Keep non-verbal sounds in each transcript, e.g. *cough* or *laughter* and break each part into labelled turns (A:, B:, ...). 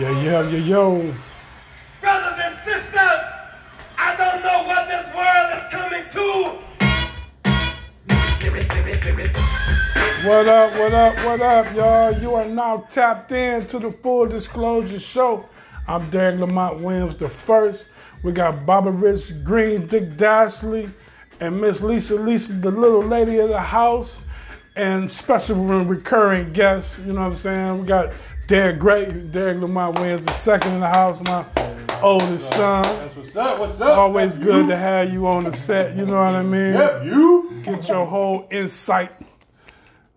A: Yeah, yeah, yeah, yo.
B: Brothers and sisters, I don't know what this world is coming to.
A: What up, what up, what up, y'all? You are now tapped in to the Full Disclosure Show. I'm Derek Lamont Williams the first. We got Baba Rich Green, Dick Dashley, and Miss Lisa Lisa, the little lady of the house, and special recurring guests. You know what I'm saying? We got Derek Great, Derek Lamont Williams the second in the house, my oldest son.
C: That's what's up. What's up?
A: Always good
C: you.
A: to have you on the set. You know what I mean?
C: Yep, you.
A: Get your whole insight.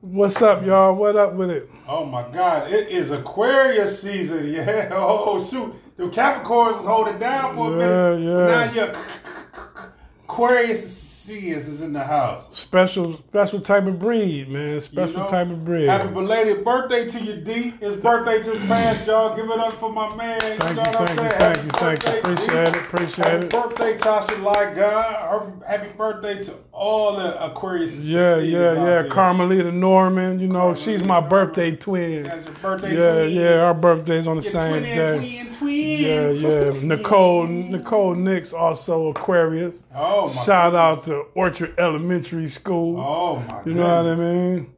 A: What's up, y'all? What up with it?
C: Oh my God! It is Aquarius season. *laughs* Yeah. Oh shoot. The Capricorns was holding down for a
A: Yeah,
C: minute.
A: yeah.
C: Now your *laughs* Aquarius is in the house.
A: Special, special type of breed, man.
C: You
A: Special
C: know?
A: type of breed.
C: Happy belated birthday to you, D. His birthday just passed, y'all. Give it up for my man.
A: Thank
C: you
A: you,
C: know
A: thank you, thank
C: Happy
A: you, thank you.
C: birthday, D.
A: Appreciate it, appreciate
C: Happy
A: it.
C: birthday, Tasha Ligon. Happy birthday to all the Aquarius.
A: Yeah, yeah, yeah.
C: there.
A: Carmelita Norman, you know, she's my birthday twin.
C: That's your birthday
A: Yeah,
C: twin.
A: yeah, our birthdays on the
C: Your
A: same
C: twin,
A: day.
C: twin, twin.
A: Yeah, *laughs* yeah. Nicole, Nicole Nix, also Aquarius.
C: Oh my
A: Shout
C: goodness.
A: out to Orchard Elementary School.
C: Oh my
A: You know what I mean?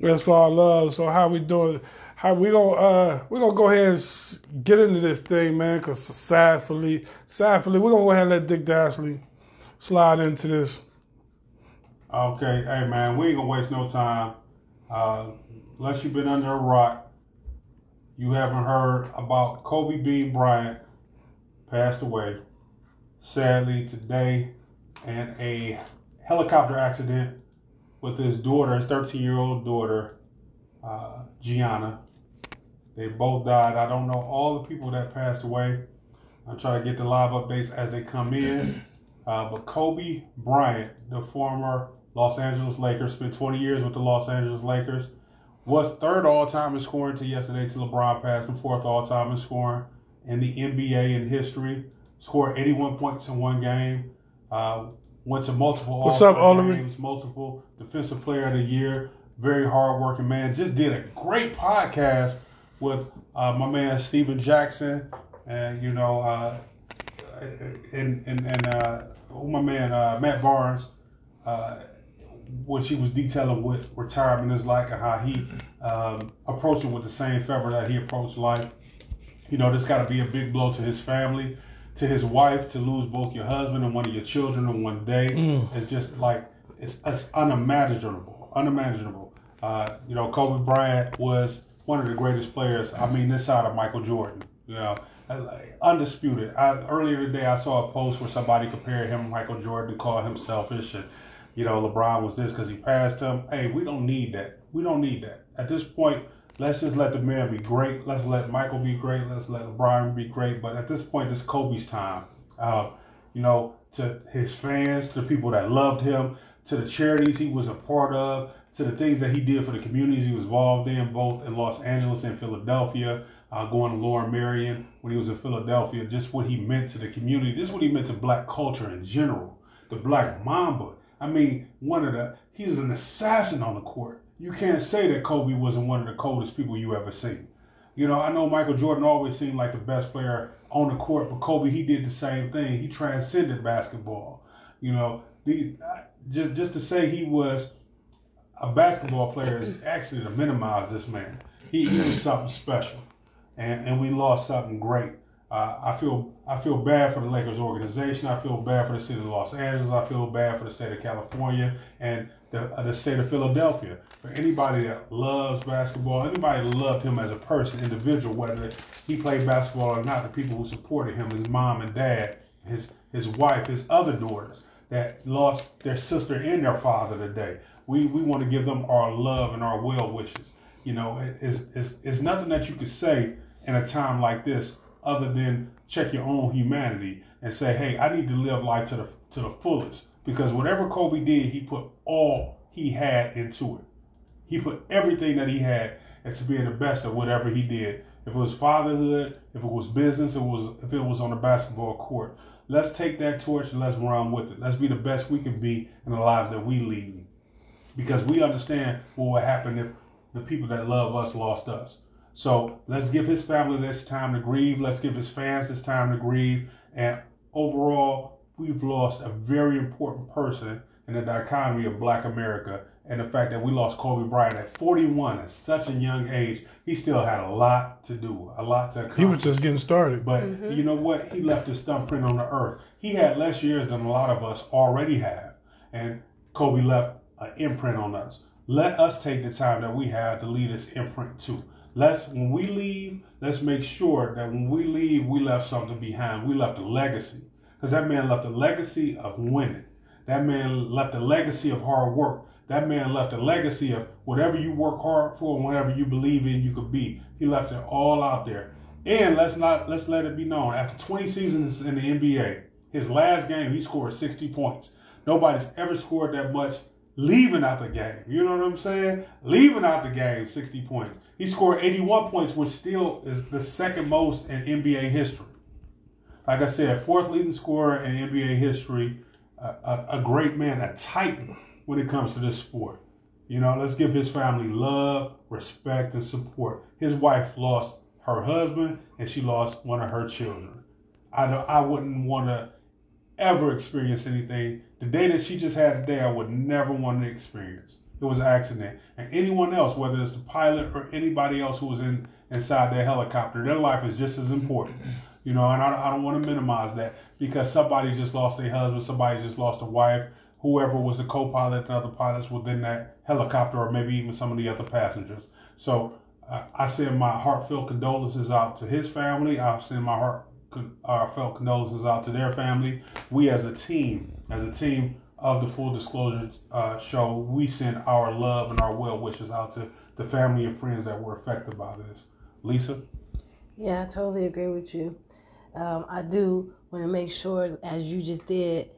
A: That's all love. So how we doing? How we gonna uh we gonna go ahead and get into this thing, man? Cause sadly, sadly, we're gonna go ahead and let Dick Dashley slide into this.
C: Okay, hey man, we ain't gonna waste no time. Uh, unless you've been under a rock, you haven't heard about Kobe Bean Bryant passed away. Sadly today, in a helicopter accident with his daughter, his 13 year old daughter, uh, Gianna. They both died. I don't know all the people that passed away. I'm trying to get the live updates as they come in. Uh, but Kobe Bryant, the former Los Angeles Lakers, spent 20 years with the Los Angeles Lakers, was third all time in scoring to yesterday to LeBron passed him fourth all time in scoring in the NBA in history. Scored 81 points in one game. Uh, went to multiple
A: What's
C: All-Star
A: up, Oliver?
C: games, multiple Defensive Player of the Year. Very hardworking man. Just did a great podcast with uh, my man Stephen Jackson, and you know, uh, and and and uh, my man uh, Matt Barnes, uh, which he was detailing what retirement is like and how he um, approached it with the same fervor that he approached life. You know, this got to be a big blow to his family, to his wife, to lose both your husband and one of your children in one day. It's just like it's, it's unimaginable, unimaginable. Uh, you know, Kobe Bryant was one of the greatest players. I mean, this side of Michael Jordan. You know, undisputed. I, earlier today, I saw a post where somebody compared him Michael Jordan called him selfish, and you know, LeBron was this because he passed him. Hey, we don't need that. We don't need that. At this point, let's just let the man be great. Let's let Michael be great. Let's let LeBron be great. But at this point, it's Kobe's time. Uh, you know, to his fans, to the people that loved him, to the charities he was a part of, to the things that he did for the communities he was involved in, both in Los Angeles and Philadelphia. Uh, going to Lower Merion when he was in Philadelphia, just what he meant to the community, just what he meant to black culture in general. The Black Mamba. I mean, one of the he was an assassin on the court. You can't say that Kobe wasn't one of the coldest people you ever seen. You know, I know Michael Jordan always seemed like the best player on the court, but Kobe he did the same thing. He transcended basketball. You know, the just just to say he was a basketball player is actually to minimize this man. He, he was something special, and and we lost something great. Uh, I feel I feel bad for the Lakers organization. I feel bad for the city of Los Angeles. I feel bad for the state of California and the, uh, the state of Philadelphia. For anybody that loves basketball, anybody loved him as a person, individual, whether he played basketball or not, the people who supported him, his mom and dad, his his wife, his other daughters that lost their sister and their father today. We we want to give them our love and our well wishes. You know, it- it's, it's, it's nothing that you could say in a time like this other than check your own humanity and say, hey, I need to live life to the to the fullest because whatever Kobe did, he put all he had into it. He put everything that he had into being the best at whatever he did. If it was fatherhood, if it was business, it was if it was on the basketball court. Let's take that torch and let's run with it. Let's be the best we can be in the lives that we lead. Because we understand what would happen if the people that love us lost us. So let's give his family this time to grieve. Let's give his fans this time to grieve. And overall, we've lost a very important person in the dichotomy of Black America. And the fact that we lost Kobe Bryant at 41 at such a young age, he still had a lot to do, a lot to accomplish.
A: He was just getting started.
C: But mm-hmm. you know what? He left his thumbprint on the earth. He had less years than a lot of us already have. And Kobe left an imprint on us. Let us take the time that we have to leave this imprint too. Let's when we leave, let's make sure that when we leave, we left something behind. We left a legacy. Because that man left a legacy of winning. That man left a legacy of hard work. That man left a legacy of whatever you work hard for and whatever you believe in you could be. He left it all out there. And let's not let's let it be known. After 20 seasons in the NBA, his last game he scored 60 points. Nobody's ever scored that much leaving out the game. You know what I'm saying? Leaving out the game, 60 points. He scored 81 points, which still is the second most in NBA history. Like I said, fourth leading scorer in NBA history, a, a, a great man, a titan when it comes to this sport. You know, let's give his family love, respect, and support. His wife lost her husband, and she lost one of her children. I I wouldn't want to ever experience anything. The day that she just had today, I would never want to experience. It was an accident. And anyone else, whether it's the pilot or anybody else who was in inside that helicopter, their life is just as important. You know, and I, I don't want to minimize that because somebody just lost their husband, somebody just lost a wife, whoever was the co-pilot and other pilots within that helicopter, or maybe even some of the other passengers. So uh, I send my heartfelt condolences out to his family. I send my heart heartfelt condolences out to their family. We as a team, as a team of the Full Disclosure uh, Show, we send our love and our well wishes out to the family and friends that were affected by this. Lisa.
D: Yeah, I totally agree with you. Um, I do want to make sure, as you just did,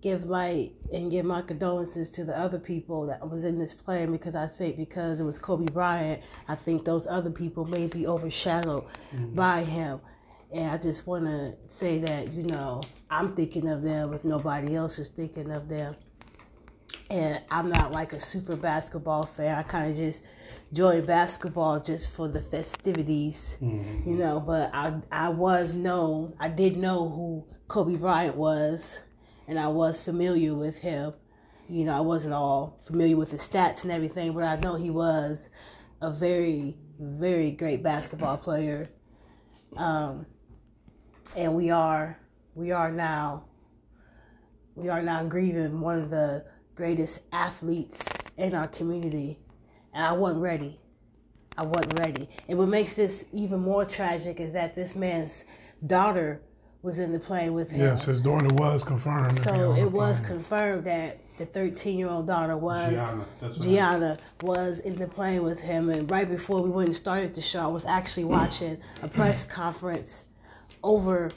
D: give light and give my condolences to the other people that was in this plane because I think because it was Kobe Bryant, I think those other people may be overshadowed mm-hmm. by him. And I just want to say that, you know, I'm thinking of them if nobody else is thinking of them. And I'm not like a super basketball fan. I kind of just enjoy basketball just for the festivities, mm-hmm. you know. But I, I was known, I did know who Kobe Bryant was and I was familiar with him. You know, I wasn't all familiar with his stats and everything, but I know he was a very, very great basketball player. Um, and we are, we are now, we are now grieving one of the greatest athletes in our community, and I wasn't ready. I wasn't ready. And what makes this even more tragic is that this man's daughter was in the plane with him.
A: Yes, his daughter was confirmed.
D: So it was confirmed that the 13 year old daughter was Gianna, Gianna was in the plane with him. And right before we went and started the show, I was actually watching a press conference over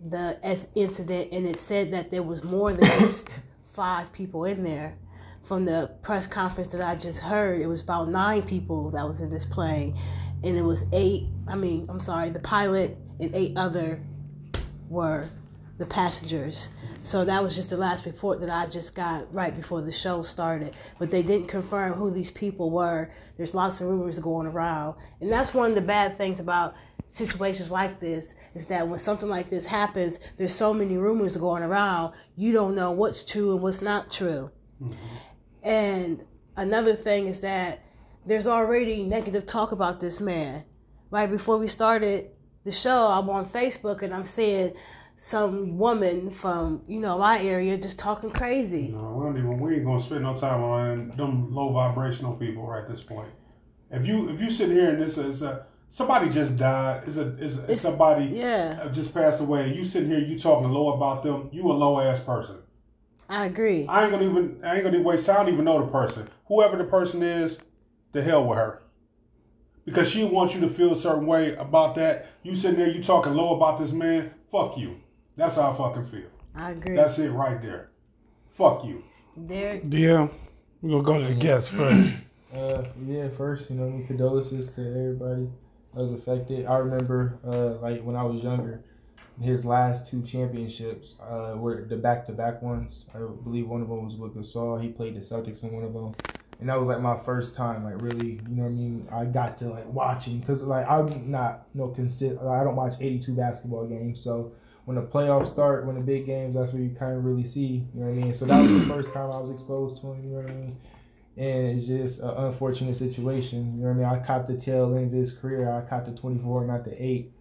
D: the incident, and it said that there was more than just *coughs* five people in there. From the press conference that I just heard, it was about nine people that was in this plane, and it was eight. I mean, I'm sorry, the pilot and eight other were the passengers. So that was just the last report that I just got right before the show started. But they didn't confirm who these people were. There's lots of rumors going around. And that's one of the bad things about situations like this is that when something like this happens, there's so many rumors going around, you don't know what's true and what's not true. Mm-hmm. And another thing is that there's already negative talk about this man. Right before we started the show, I'm on Facebook and I'm seeing some woman from you know my area just talking crazy.
C: No, we don't even. We ain't gonna spend no time on them low vibrational people right at this point. If you if you sit here and this is a somebody just died, is a is it's, somebody
D: yeah
C: just passed away. And you sitting here, you talking low about them. You a low ass person.
D: I agree.
C: I ain't gonna even. I ain't gonna even waste time. I don't even know the person. Whoever the person is, the hell with her because she wants you to feel a certain way about that. You sitting there, you talking low about this man. Fuck you. That's how I fucking feel.
D: I agree.
C: That's it right there. Fuck you.
D: Derek.
A: Yeah, we're gonna go to the guests *clears throat* first.
E: Uh, yeah, first, you know, condolences to everybody that was affected. I remember, uh, like when I was younger, his last two championships uh, were the back-to-back ones. I believe one of them was with Gasol. He played the Celtics in one of them. and that was like my first time, like really, you know what I mean. I got to like watching because like I'm not you know consider I don't watch 82 basketball games, so when the playoffs start, when the big games, that's where you kind of really see, you know what I mean. So that was the first time I was exposed to him, you know what I mean. And it's just an unfortunate situation, you know what I mean. I caught the tail end of his career. I caught the 24, not the eight.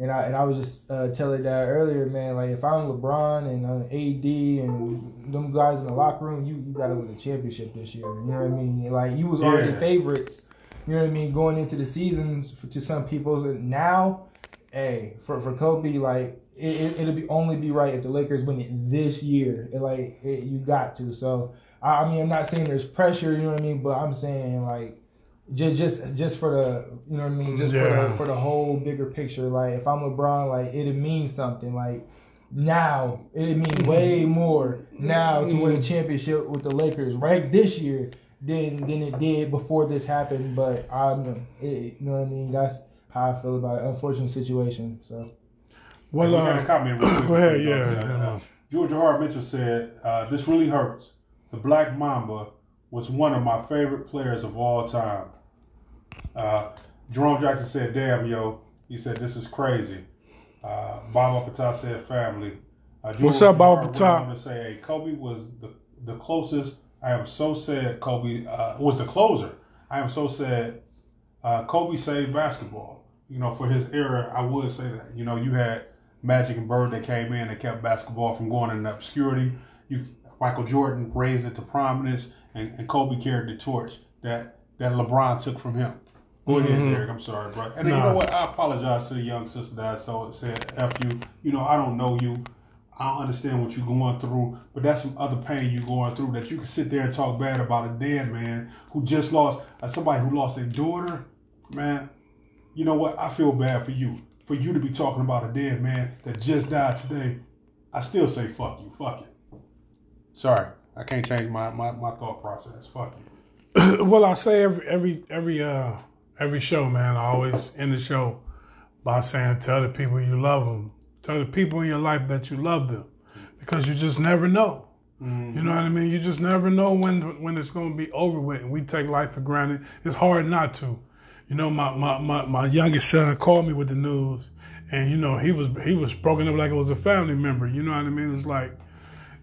E: And I and I was just uh, telling that earlier, man. Like if I'm LeBron and uh, AD and them guys in the locker room, you you gotta win the championship this year. You know what I mean? Like you was already
C: Yeah.
E: favorites. You know what I mean? Going into the seasons for, to some people, and now, hey, for for Kobe, like it, it it'll be only be right if the Lakers win it this year. It, like it, you got to. So I, I mean, I'm not saying there's pressure. You know what I mean? But I'm saying like just just just for the you know what I mean, just for the for the whole bigger picture. Like if I'm LeBron, like it'd mean something. Like now it means mm-hmm. way more now to win a mm-hmm. championship with the Lakers right this year than than it did before this happened. But I'm it, you know what I mean. That's how I feel about it. Unfortunate situation. So
A: Well,
C: we got a
A: uh,
C: comment real *coughs* quick.
A: go ahead, yeah.
C: Uh, Georgia Hart Mitchell said, uh, "This really hurts. The Black Mamba was one of my favorite players of all time." Uh, Jerome Jackson said, "Damn, yo," he said, "This is crazy." Uh, Bob Apatow said, "Family." Uh,
A: What's up, Bob
C: Hart went
A: Apatow?
C: on To say, hey, Kobe was the the closest. I am so sad. Kobe uh, was the closer. I am so sad. Uh, Kobe saved basketball. You know, for his era, I would say that. You know, you had Magic and Bird that came in and kept basketball from going into obscurity. You Michael Jordan raised it to prominence, and, and Kobe carried the torch that that LeBron took from him. Go ahead,
A: Mhm.
C: Derek. I'm sorry, bro. And then, you know what? I apologize to the young sister that I so said "f you." You know, I don't know you. I don't understand what you're going through, but that's some other pain you're going through that you can sit there and talk bad about a dead man who just lost uh, somebody who lost their daughter. Man, you know what? I feel bad for you. For you to be talking about a dead man that just died today. I still say fuck you. Fuck it. Sorry. I can't change my, my, my thought process. Fuck you. *clears throat*
A: well, I say every every every uh every show, man. I always end the show by saying, "Tell the people you love them. Tell the people in your life that you love them, because you just never know. You know what I mean? You just never know when when it's going to be over with. And we take life for granted. It's hard not to. You know, my, my, my, my youngest son called me with the news, and you know he was he was broken up like it was a family member. You know what I mean? It's like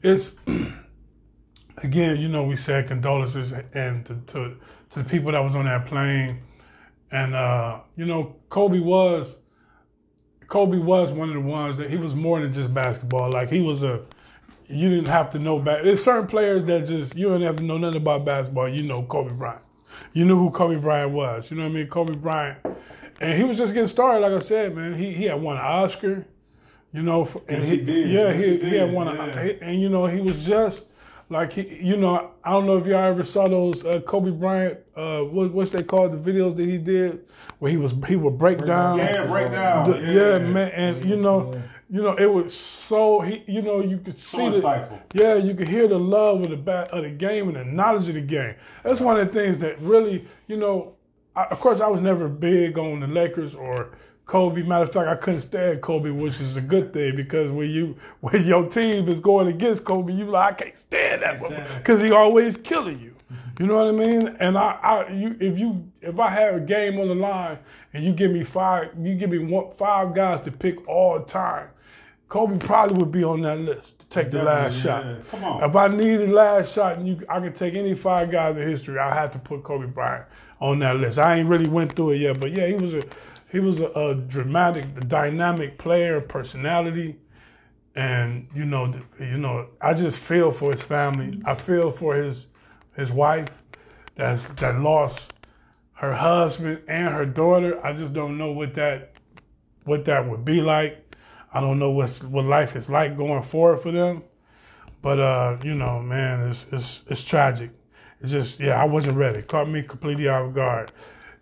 A: it's *clears throat* again, you know, we said condolences and to, to to the people that was on that plane, and uh, you know, Kobe was Kobe was one of the ones that he was more than just basketball. Like he was a you didn't have to know back. There's certain players that just you don't have to know nothing about basketball. You know Kobe Bryant. You knew who Kobe Bryant was. You know what I mean? Kobe Bryant, and he was just getting started. Like I said, man, he he had won an Oscar. You know, for, and
C: Yes, he did.
A: yeah,
C: Yes,
A: he,
C: he
A: he had won, a,
C: Yeah.
A: and you know, he was just like he, you know, I don't know if y'all ever saw those uh, Kobe Bryant, uh, what, what's they called the videos that he did where he was he would break, down,
C: Yeah, break down.
A: the- yeah, man, and you know,
E: Yeah.
A: You know, it was so he, you know, you could
C: So
A: see the, yeah, you could hear the love of the bat of the game and the knowledge of the game. That's one of the things that really, you know, I, of course, I was never big on the Lakers or Kobe. Matter of fact, I couldn't stand Kobe, which is a good thing because when you *laughs* when your team is going against Kobe, you like I can't stand that because he always killing you. You know what I mean? And I, I, you, if you, if I have a game on the line and you give me five, you give me one, five guys to pick all the time, Kobe probably would be on that list to take the last shot.
C: Come on.
A: If I needed last shot and you, I could take any five guys in history, I had to put Kobe Bryant on that list. I ain't really went through it yet, but yeah, he was a, he was a, a dramatic, dynamic player, personality, and you know, you know, I just feel for his family. I feel for his his wife that's that lost her husband and her daughter. I just don't know what that what that would be like. I don't know what's what life is like going forward for them. But uh, you know, man, it's it's it's tragic. It's just yeah, I wasn't ready. Caught me completely off guard.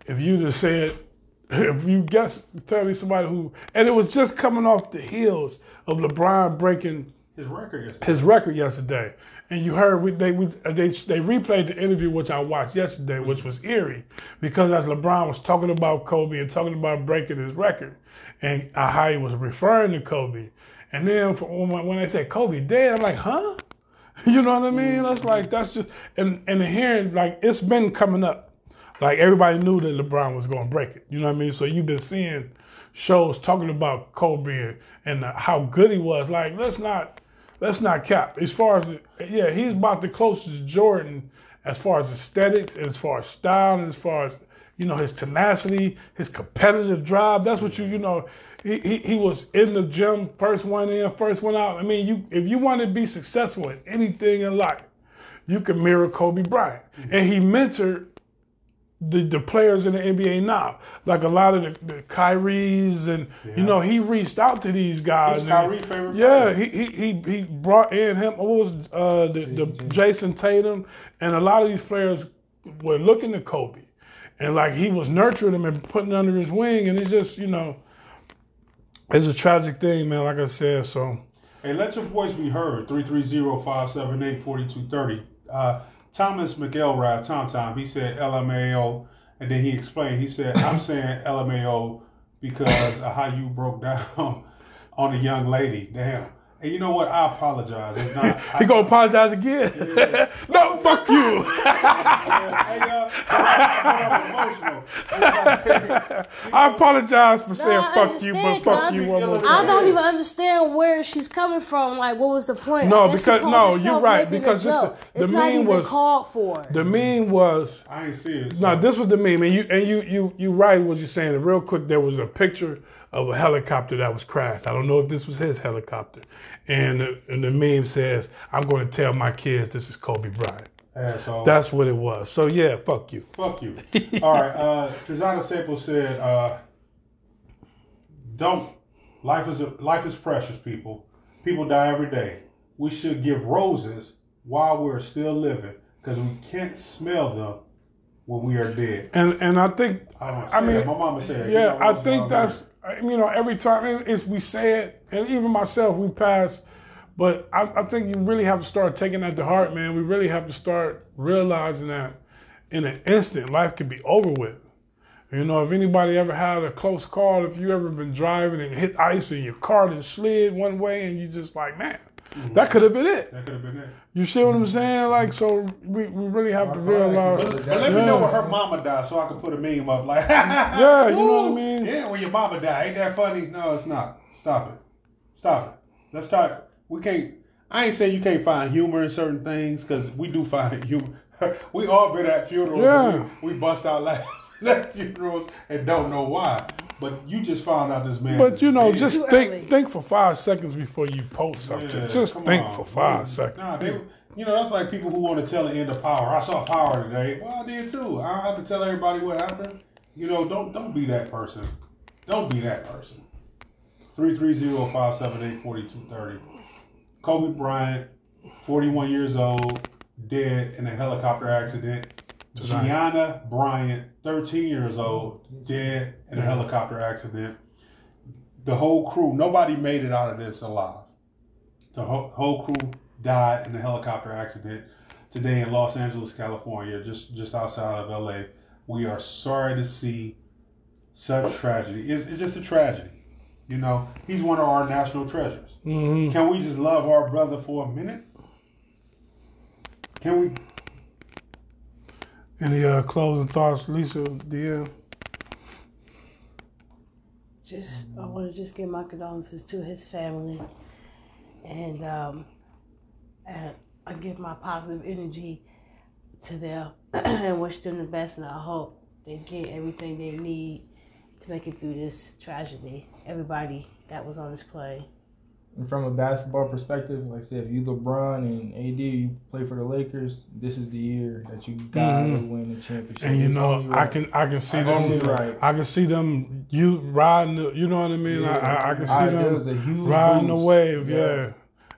A: If you'd have said, *laughs* if you guess, tell me somebody who, and it was just coming off the heels of LeBron breaking
C: His record yesterday.
A: his record yesterday, and you heard we, they we, they they replayed the interview which I watched yesterday, which was eerie because as LeBron was talking about Kobe and talking about breaking his record, and uh, how he was referring to Kobe, and then for, when, when they said Kobe dead, I'm like, huh? *laughs* You know what I mean? That's like that's just and and hearing like it's been coming up. Like everybody knew that LeBron was going to break it. You know what I mean? So you've been seeing shows talking about Kobe and, and how good he was. Like let's not let's not cap. As far as yeah, he's about the closest to Jordan as far as aesthetics, and as far as style, and as far as you know his tenacity, his competitive drive. That's what you you know. He, he, he was in the gym, first one in, first one out. I mean, you if you want to be successful in anything in life, you can mirror Kobe Bryant, mm-hmm. and he mentored the, the players in the NBA now. Like a lot of the, the Kyrie's and you know, he reached out to these guys. And- Yeah, he, he he he brought in him what was uh the, the Jayson Tatum and a lot of these players were looking to Kobe. And like he was nurturing them and putting under his wing and it's just, you know, it's a tragic thing, man, like I said. So
C: Hey, let your voice be heard. 330-578-4230. Uh, Thomas McElroy, Tom Tom, he said LMAO, and then he explained. He said, I'm *laughs* saying LMAO because of how you broke down *laughs* on a young lady. Damn. And you know what? I apologize. It's not. *laughs*
A: he gonna apologize again. *laughs* no, fuck you. *laughs*
C: I'm emotional.
A: I apologize for saying
D: I
A: fuck you, but
D: understand,
A: fuck
D: 'cause
A: you
C: I-
A: one more
C: I
A: time.
D: I don't even understand where she's coming from. Like, what was the point?
A: No,
D: I guess she
A: because- no, you're right, because this-
D: joke.
A: the- the
D: not
A: meme
D: even
A: was-
D: called for.
A: The meme was
C: I ain't serious.
A: No, this was the meme, and you and you you you right what you're saying. And real quick, there was a picture of a helicopter that was crashed. I don't know if this was his helicopter, and the, and the meme says, "I'm going to tell my kids this is Kobe Bryant."
C: Asshole.
A: That's what it was. So yeah, fuck you.
C: Fuck you. All right. Uh, Trizana Sample said, uh, "Don't. Life is a, life is precious, people. People die every day. We should give roses while we're still living, because we can't smell them when we are dead."
A: And and I think
C: I, don't
A: I mean,
C: my mama said.
A: Yeah,
C: You know,
A: I think that's you know every time it's we say it, and even myself, we pass. But I, I think you really have to start taking that to heart, man. We really have to start realizing that in an instant, life can be over with. You know, if anybody ever had a close call, if you ever been driving and hit ice and your car just slid one way, and you just like, man, Mm-hmm. that could have been it.
C: That could have been it.
A: You see what I'm mm-hmm. saying? Like, so we, we really have to realize.
C: But, but let me know when her mama died, so I can put a meme up. Like,
A: Yeah, you know what I *laughs* mean?
C: Yeah, when your mama died, ain't that funny? No, it's not. Stop it. Stop it. Let's start. We can't. I ain't saying you can't find humor in certain things because we do find *laughs* humor. we all been at funerals.
A: Yeah.
C: and we, we bust out *laughs* laughing at funerals and don't know why. But you just found out this man.
A: But you know,
C: dead.
A: just
D: Too
A: think
D: early.
A: think for five seconds before you post something.
C: Yeah,
A: just think
C: on.
A: for five
C: Nah,
A: seconds.
C: they, you know, that's like people who want to tell the end of power. I saw power today. Well, I did too. I don't have to tell everybody what happened. You know, don't don't be that person. Don't be that person. 330-578-4230. Kobe Bryant, 41 years old, dead in a helicopter accident. Gianna Bryant, 13 years old, dead in a helicopter accident. The whole crew, nobody made it out of this alive. The whole, whole crew died in a helicopter accident today in Los Angeles, California, just just outside of LA. We are sorry to see such tragedy. It's, it's just a tragedy. You know, he's one of our national treasures.
A: hmm
C: Can we just love our brother for a minute? Can we?
A: Any uh, closing thoughts, Lisa? DM.
D: just I want to just give my condolences to his family, and um, and I give my positive energy to them *clears throat* and wish them the best. And I hope they get everything they need to make it through this tragedy. Everybody that was on this plane.
E: And from a basketball perspective, like I said, if you LeBron and AD, you play for the Lakers, this is the year that you gotta
A: Mhm.
E: win the championship.
A: And you
E: It's
A: know,
E: only
A: I can I can see
C: I
A: them.
E: Right.
A: I can see them. You riding. The, you know what I mean? I, I, I can see
E: I-
A: them
E: it was a huge
A: riding the wave. Yeah.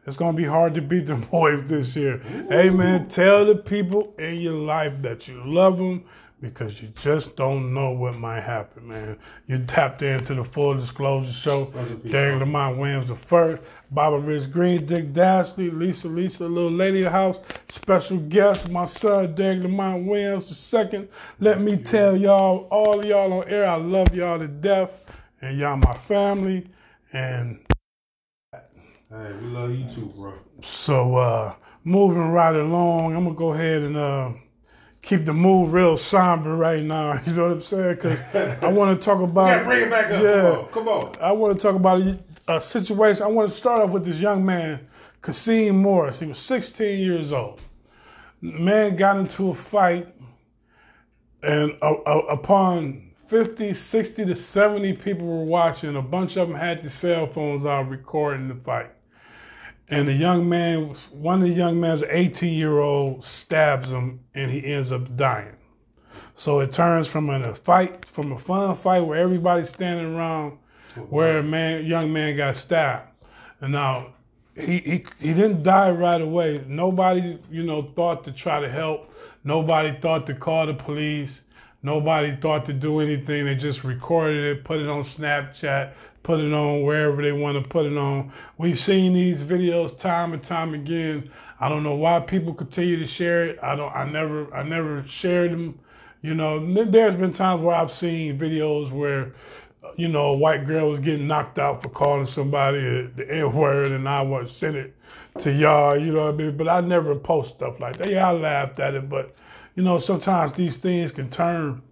A: It's gonna be hard to beat them *laughs* boys this year. Hey man, tell the people in your life that you love them because you just don't know what might happen, man. You tapped into the full disclosure show.
C: Rest in peace,
A: Derek. Lamont Williams the first, Baba Rich Green, Dick Dashley, Lisa Lisa, little lady of the house, special guest, my son Derek Lamont Williams the second. Let me tell y'all, all y'all on air, I love y'all to death, and y'all my family. And
C: Hey, we love you too, bro.
A: so uh, moving right along. I'm gonna go ahead and uh, keep the mood real somber right now. *laughs* You know what I'm saying? Because I want to *laughs* talk about.
C: Yeah, bring it back up.
A: Yeah.
C: Come on. Come on.
A: I want to talk about a, a situation. I want to start off with this young man, Kasim Morris. He was 16 years old. Man got into a fight, and uh, uh, upon 50, 60 to 70 people were watching. A bunch of them had their cell phones out recording the fight. And the young man, one of the young man's 18 year old stabs him, and he ends up dying. So it turns from a fight, from a fun fight where everybody's standing around, where a man, young man got stabbed. And now he, he he didn't die right away. Nobody, you know, thought to try to help. Nobody thought to call the police. Nobody thought to do anything. They just recorded it, put it on Snapchat, put it on wherever they want to put it on. We've seen these videos time and time again. I don't know why people continue to share it. I don't. I never. I never shared them. You know, there's been times where I've seen videos where, uh, you know, a white girl was getting knocked out for calling somebody the N word, and I want to send it to y'all. You know what I mean? But I never post stuff like that. Yeah, I laughed at it, but you know, sometimes these things can turn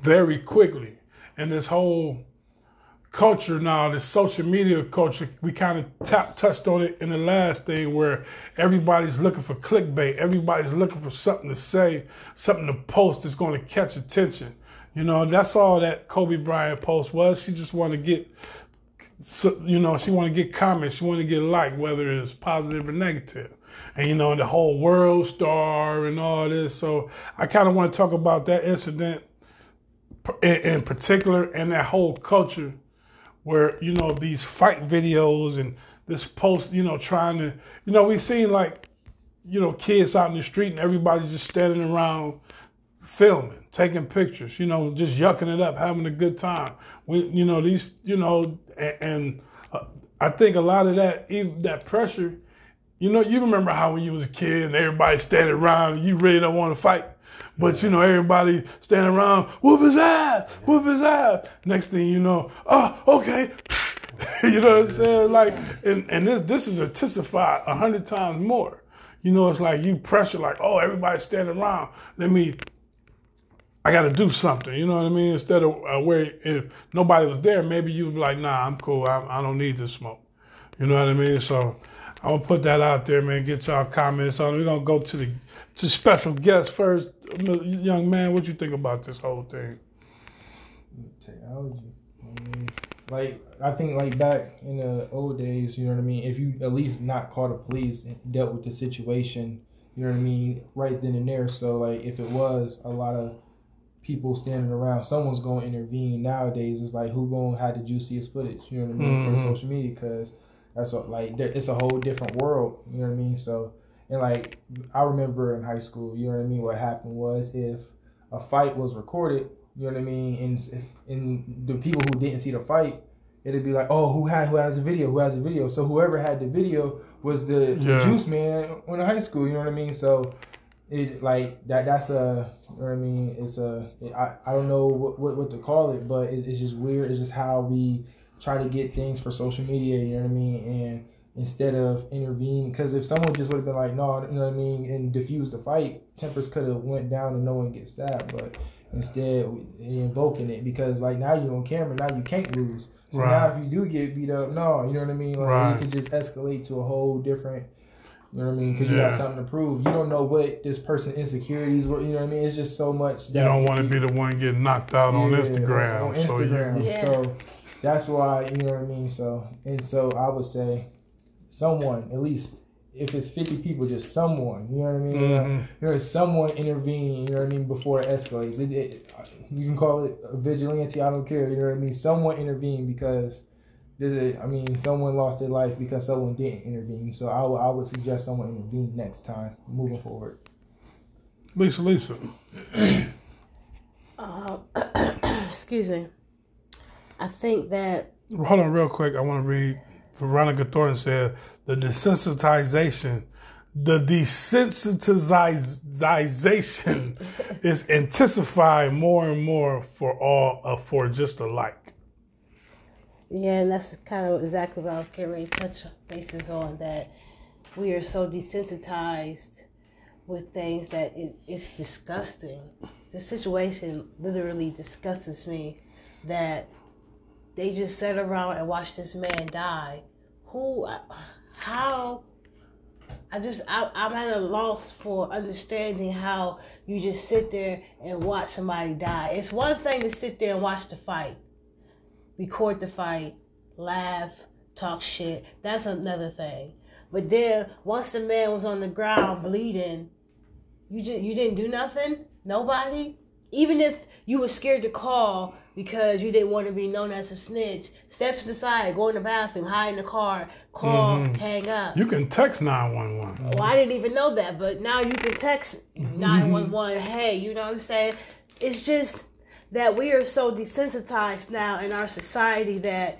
A: very quickly, and this whole culture now, this social media culture, we kind of tap, touched on it in the last thing where everybody's looking for clickbait. Everybody's looking for something to say, something to post that's going to catch attention. You know, that's all that Kobe Bryant post was. She just wanted to get, you know, she wanted to get comments. She wanted to get like, whether it's positive or negative. And, you know, the whole world star and all this. So I kind of want to talk about that incident in, in particular and that whole culture where you know these fight videos and this post, you know, trying to, you know, we seen like, you know, kids out in the street and everybody's just standing around filming, taking pictures, you know, just yucking it up, having a good time. We, you know, these, you know, and, and uh, I think a lot of that, even that pressure, you know, you remember how when you was a kid and everybody standing around and you really don't want to fight. But you know, everybody standing around, whoop his ass, whoop his ass. Next thing you know, oh, okay. *laughs* you know what I'm saying? Like, and, and this this is intensified a hundred times more. You know, it's like you pressure, like, oh, everybody's standing around. Let me, I got to do something. You know what I mean? Instead of uh, where if nobody was there, maybe you'd be like, nah, I'm cool. I, I don't need this smoke. You know what I mean? So I'm gonna put that out there, man. Get y'all comments on. it. We're gonna go to the to special guest first. Young man, what you think about this whole thing?
E: technology. I mean, like I think like back in the old days, you know what I mean. If you at least not called the police and dealt with the situation, you know what I mean, right then and there. So like if it was a lot of people standing around, someone's to intervene. Nowadays, it's like who to have the juiciest footage? You know what I mean
A: Mhm.
E: for social media because that's what like there, it's a whole different world. You know what I mean? So and like I remember in high school, you know what I mean. What happened was if a fight was recorded, you know what I mean, and and the people who didn't see the fight, it'd be like, oh, who had who has the video? Who has the video? So whoever had the video was the, the juice man in high school. You know what I mean? So it like that. That's a you know what I mean. It's a I, I don't know what, what what to call it, but it, it's just weird. It's just how we try to get things for social media. You know what I mean? And instead of intervening, because if someone just would have been like, no, you know what I mean, and diffused the fight, tempers could have went down and no one gets stabbed. But instead, invoking it because like now you're on camera, now you can't lose. So
A: Right.
E: now if you do get beat up, no, you know what I mean. Like
A: Right.
E: it could just escalate to a whole different. You know what I mean? Because you got something to prove. You don't know what this person's insecurities were. You know what I mean? It's just so much.
A: You don't want to be the one getting knocked out on Instagram.
E: On
A: So you-
E: Instagram.
D: Yeah.
E: So that's why you know what I mean. So and so I would say, someone at least if it's fifty people, just someone. You know what I mean?
A: Mhm.
E: You know, someone intervening, You know what I mean before it escalates. It, it, you can call it a vigilante. I don't care. You know what I mean? Someone intervene because. there's a- I mean, someone lost their life because someone didn't intervene. So I would- I would suggest someone intervene next time moving forward.
A: Lisa, Lisa.
D: Uh, *coughs* excuse me. I think that
A: Hold on, real quick. I want to read. Veronica Thornton said the desensitization, the desensitization *laughs* is intensifying more and more for all uh, for just alike.
D: Yeah, and that's kind of exactly what I was getting ready to touch bases on. That we are so desensitized with things that it, it's disgusting. The situation literally disgusts me that they just sat around and watched this man die. Who, how? I just, I, I'm at a loss for understanding how you just sit there and watch somebody die. It's one thing to sit there and watch the fight, record the fight, laugh, talk shit. That's another thing. But then once the man was on the ground bleeding, you just you didn't do nothing. Nobody. Even if you were scared to call because you didn't want to be known as a snitch, step to the side, go in the bathroom, hide in the car, call,
A: Mhm.
D: hang up.
A: You can text 911.
D: Well, I didn't even know that, but now you can text 911. Hey, you know what I'm saying? It's just that we are so desensitized now in our society that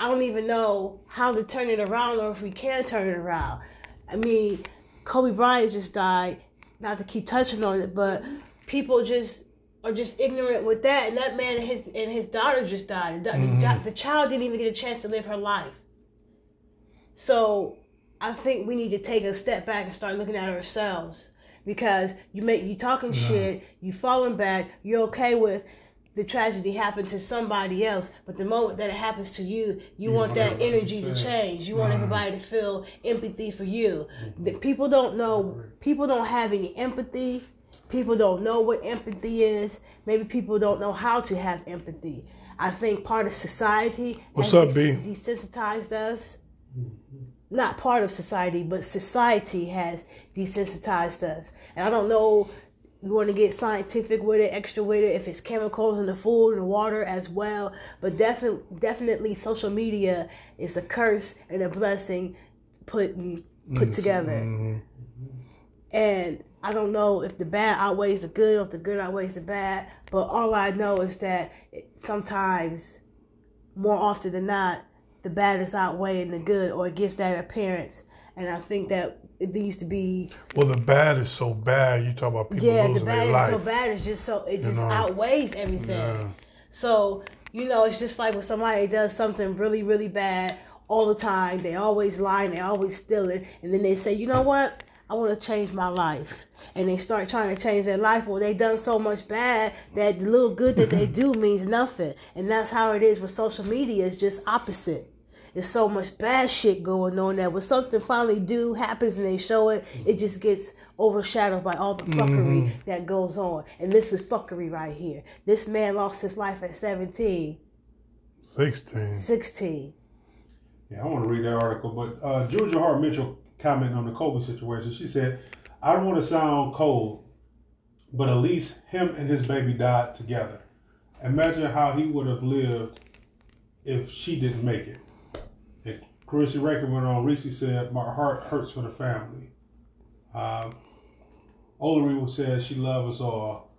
D: I don't even know how to turn it around or if we can turn it around. I mean, Kobe Bryant just died. Not to keep touching on it, but people just are just ignorant with that. And that man and his and his daughter just died. The,
A: Mhm.
D: the child didn't even get a chance to live her life. So I think we need to take a step back and start looking at ourselves because you make you talking
A: Yeah.
D: shit, you falling back, you're okay with the tragedy happened to somebody else, but the moment that it happens to you, you
C: You
D: want that energy to
C: to say it.
D: change. You want everybody to feel empathy for you. The people don't know. People don't have any empathy. People don't know what empathy is. Maybe people don't know how to have empathy. I think part of society
A: What's
D: has
A: up, B?
D: desensitized us. Not part of society, but society has desensitized us. And I don't know you want to get scientific with it, extra with it, if it's chemicals in the food and the water as well. But definitely, definitely, social media is a curse and a blessing put put together.
A: Mhm.
D: And I don't know if the bad outweighs the good or if the good outweighs the bad. But all I know is that sometimes, more often than not, the bad is outweighing the good or it gives that appearance. And I think that it needs to be
A: Well, the bad is so bad. You talk about people
D: yeah, the bad
A: their
D: is
A: life.
D: so bad. It's just so it just
A: know.
D: outweighs everything.
A: Yeah.
D: So you know, it's just like when somebody does something really, really bad all the time. They always lying. They always stealing, and then they say, you know what? I want to change my life, and they start trying to change their life. Well, they done so much bad that the little good that they do means nothing, and that's how it is with social media. It's just opposite. There's so much bad shit going on that when something finally do happens and they show it, it just gets overshadowed by all the fuckery that goes on. And this is fuckery right here. This man lost his life at 17,
A: 16.
D: 16.
C: Yeah, I want to read that article, but uh, Georgia Hart Mitchell commenting on the Kobe situation. She said, "I don't want to sound cold, but at least him and his baby died together. Imagine how he would have lived if she didn't make it." And Carissa Raker went on. Reese said, "My heart hurts for the family." Um, Olery said she loves us all.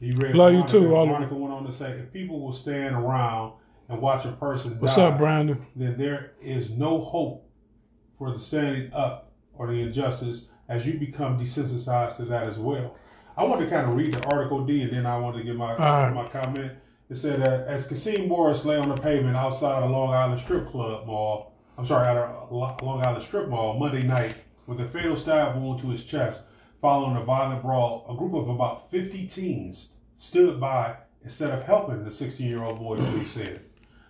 C: You read
A: Love you too, Olery.
C: Monica went on to say, "If people will stand around and watch a person
A: What's
C: die,
A: up, Brandon?
C: then there is no hope for the standing up or the injustice as you become desensitized to that as well. I want to kind of read the article D and then I want to give my
A: right.
C: my comment. It said that as Kasim Morris lay on the pavement outside a Long Island Strip Club mall, I'm sorry, at a Long Island Strip Mall Monday night with a fatal stab wound to his chest following a violent brawl, a group of about 50 teens stood by instead of helping the 16 year old boy, police said.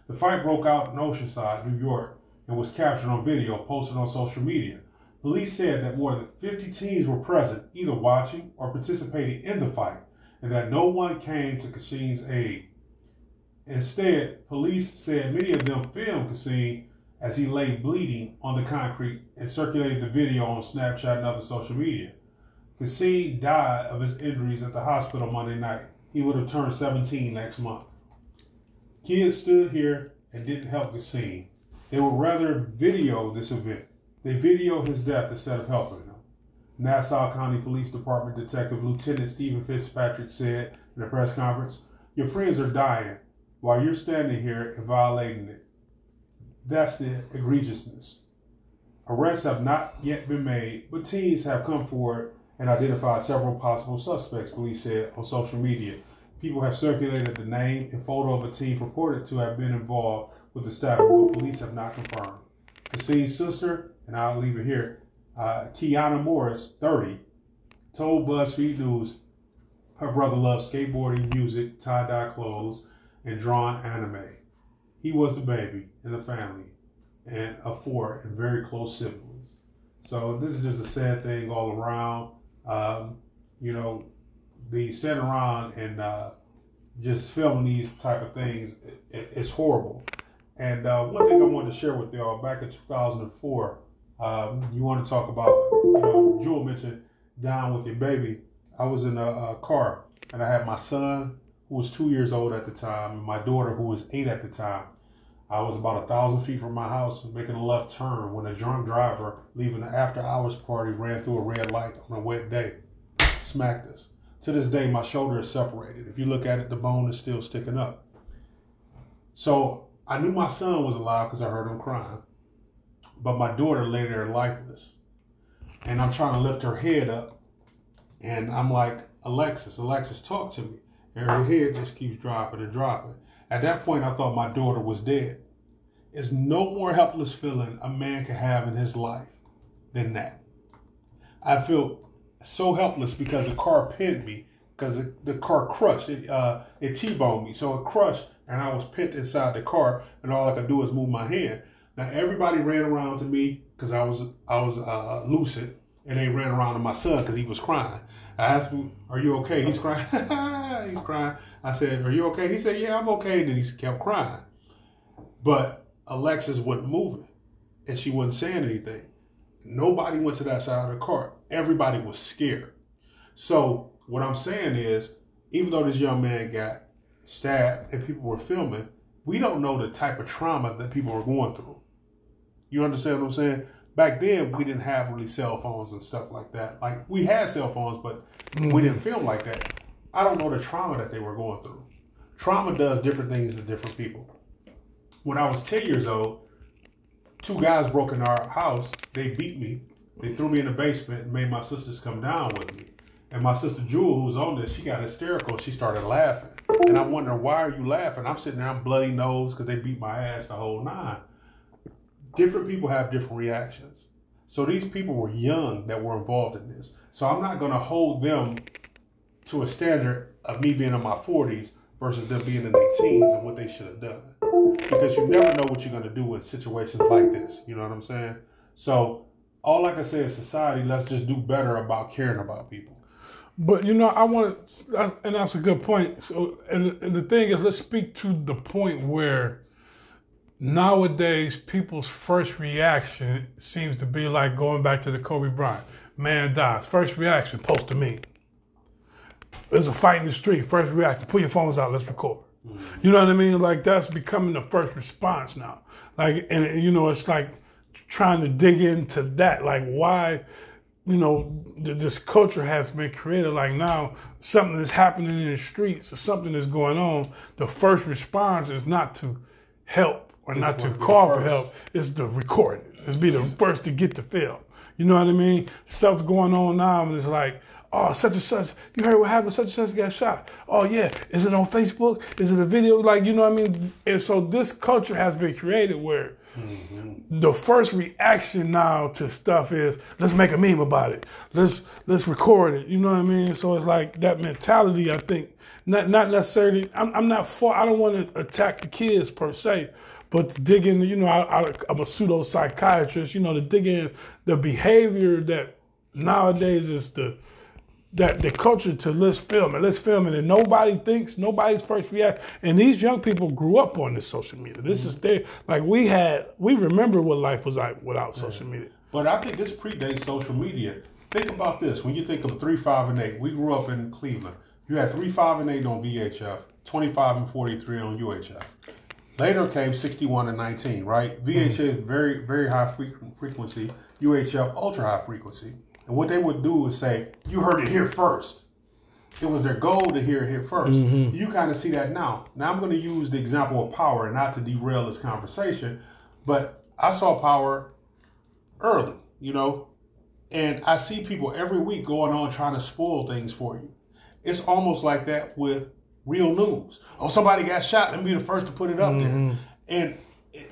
C: The fight broke out in Oceanside, New York, and was captured on video posted on social media. Police said that more than 50 teens were present, either watching or participating in the fight, and that no one came to Kassim's aid. Instead, police said many of them filmed Kassim as he lay bleeding on the concrete and circulated the video on Snapchat and other social media. Kassim died of his injuries at the hospital Monday night. He would have turned 17 next month. Kids stood here and didn't help Kassim. They would rather video this event. They video his death instead of helping him. Nassau County Police Department Detective Lieutenant Stephen Fitzpatrick said in a press conference, Your friends are dying while you're standing here and violating it. That's the egregiousness. Arrests have not yet been made, but teens have come forward and identified several possible suspects, police said on social media. People have circulated the name and photo of a teen purported to have been involved with the stabbing, but police have not confirmed. Kassim's sister and I'll leave it here. Uh, Kiana Morris, 30, told BuzzFeed News her brother loved skateboarding, music, tie dye clothes, and drawing anime. He was the baby in the family and of four and very close siblings. So this is just a sad thing all around. Um, you know, the sitting around and uh, just filming these type of things, it, it's horrible. And uh, one thing I wanted to share with y'all back in 2004, um, you want to talk about, you know, Jewel mentioned down with your baby. I was in a, a, car and I had my son, who was two years old at the time, and my daughter, who was eight at the time. I was about a thousand feet from my house making a left turn when a drunk driver leaving an after hours party ran through a red light on a wet day, smacked us. To this day, my shoulder is separated. If you look at it, the bone is still sticking up. So I knew my son was alive because I heard him crying, but my daughter lay there lifeless. And I'm trying to lift her head up and I'm like, Alexis, Alexis, talk to me. And her head just keeps dropping and dropping. At that point, I thought my daughter was dead. There's no more helpless feeling a man can have in his life than that. I feel so helpless because the car pinned me because the, the, car crushed. It, uh, it T-boned me. So it crushed and I was pinned inside the car and all I could do was move my hand. Now everybody ran around to me because I was I was uh, lucid and they ran around to my son because he was crying. I asked him, "Are you okay?" He's crying. *laughs* he's crying. I said, "Are you okay?" He said, "Yeah, I'm okay." And then he kept crying. But Alexis wasn't moving, and she wasn't saying anything. Nobody went to that side of the car. Everybody was scared. So what I'm saying is, even though this young man got stabbed and people were filming, we don't know the type of trauma that people were going through. You understand what I'm saying? back then we didn't have really cell phones and stuff like that. Like we had cell phones, but mm. we didn't film like that. I don't know the trauma that they were going through. Trauma does different things to different people. When I was 10 years old, two guys broke in our house. They beat me. They threw me in the basement and made my sisters come down with me. And my sister Jewel, who was on this, she got hysterical. She started laughing. And I'm wondering, why are you laughing? I'm sitting there, I'm bloody nose because they beat my ass the whole nine different people have different reactions. So these people were young that were involved in this. So I'm not going to hold them to a standard of me being in my 40s versus them being in their teens and what they should have done. Because you never know what you're going to do in situations like this. You know what I'm saying? So all I can say is society, let's just do better about caring about people.
A: But you know, I want to, and that's a good point. So, and, and the thing is, let's speak to the point where nowadays people's first reaction seems to be like going back to the Kobe Bryant. Man dies. First reaction, post to me. There's a fight in the street. First reaction, pull your phones out, let's record. You know what I mean? Like that's becoming the first response now. Like, and you know, it's like trying to dig into that. Like, why, you know, this culture has been created. Like now, something is happening in the streets or something is going on. The first response is not to help or not to call for help is to record it. It's be the first to get the film. You know what I mean? Stuff's going on now, and it's like, oh, such and such, you heard what happened? Such and such got shot. Oh yeah, is it on Facebook? Is it a video? Like, you know what I mean? And so this culture has been created where mm-hmm. the first reaction now to stuff is let's make a meme about it. Let's let's record it. You know what I mean? So it's like that mentality. I think not not necessarily. I'm, I'm not for. I don't want to attack the kids per se, but to dig in, you know, I, am a pseudo psychiatrist. You know, to dig in the behavior that nowadays is the that the culture to let's film it, let's film it, and nobody thinks, nobody's first react. And these young people grew up on this social media. This mm-hmm. is their like we had, we remember what life was like without social media.
C: But I think this predates social media. Think about this: when you think of three, five, and eight, we grew up in Cleveland. You had three, five, and eight on VHF, twenty-five and forty-three on UHF. Later came 61 and 19, right? VHF mm-hmm. very, very high frequency, UHF ultra high frequency. And what they would do is say, you heard it here first. It was their goal to hear it here 1st mm-hmm. You kind of see that now. Now I'm going to use the example of power and not to derail this conversation, but I saw power early, you know, and I see people every week going on trying to spoil things for you. It's almost like that with real news. Oh, somebody got shot. Let me be the first to put it up mm-hmm. there. And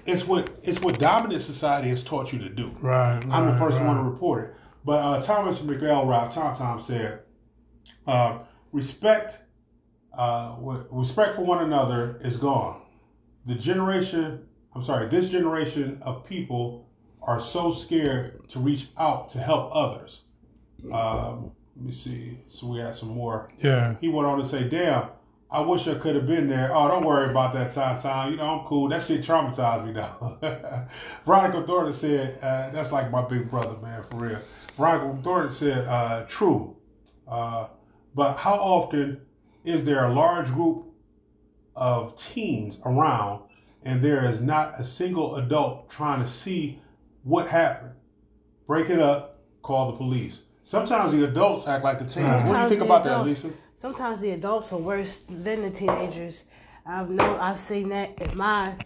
C: it's what it's what dominant society has taught you to do.
A: Right.
C: I'm the first
A: right.
C: one to report it. But uh, Thomas McElroy, Tom Tom said, uh, respect, uh, respect for one another is gone. The generation, I'm sorry, this generation of people are so scared to reach out to help others. Um, let me see. So we had some more.
A: Yeah.
C: He went on to say, "Damn, I wish I could have been there. Oh, don't worry about that time, time. You know, I'm cool. That shit traumatized me though." *laughs* Veronica Thornton said, uh, "That's like my big brother, man, for real." Veronica Thornton said, uh, "True, uh, but how often is there a large group of teens around, and there is not a single adult trying to see what happened? Break it up. Call the police." Sometimes the adults act like the teens. What do you think about that, Lisa?
D: Sometimes the adults are worse than the teenagers. I've know I've seen that in my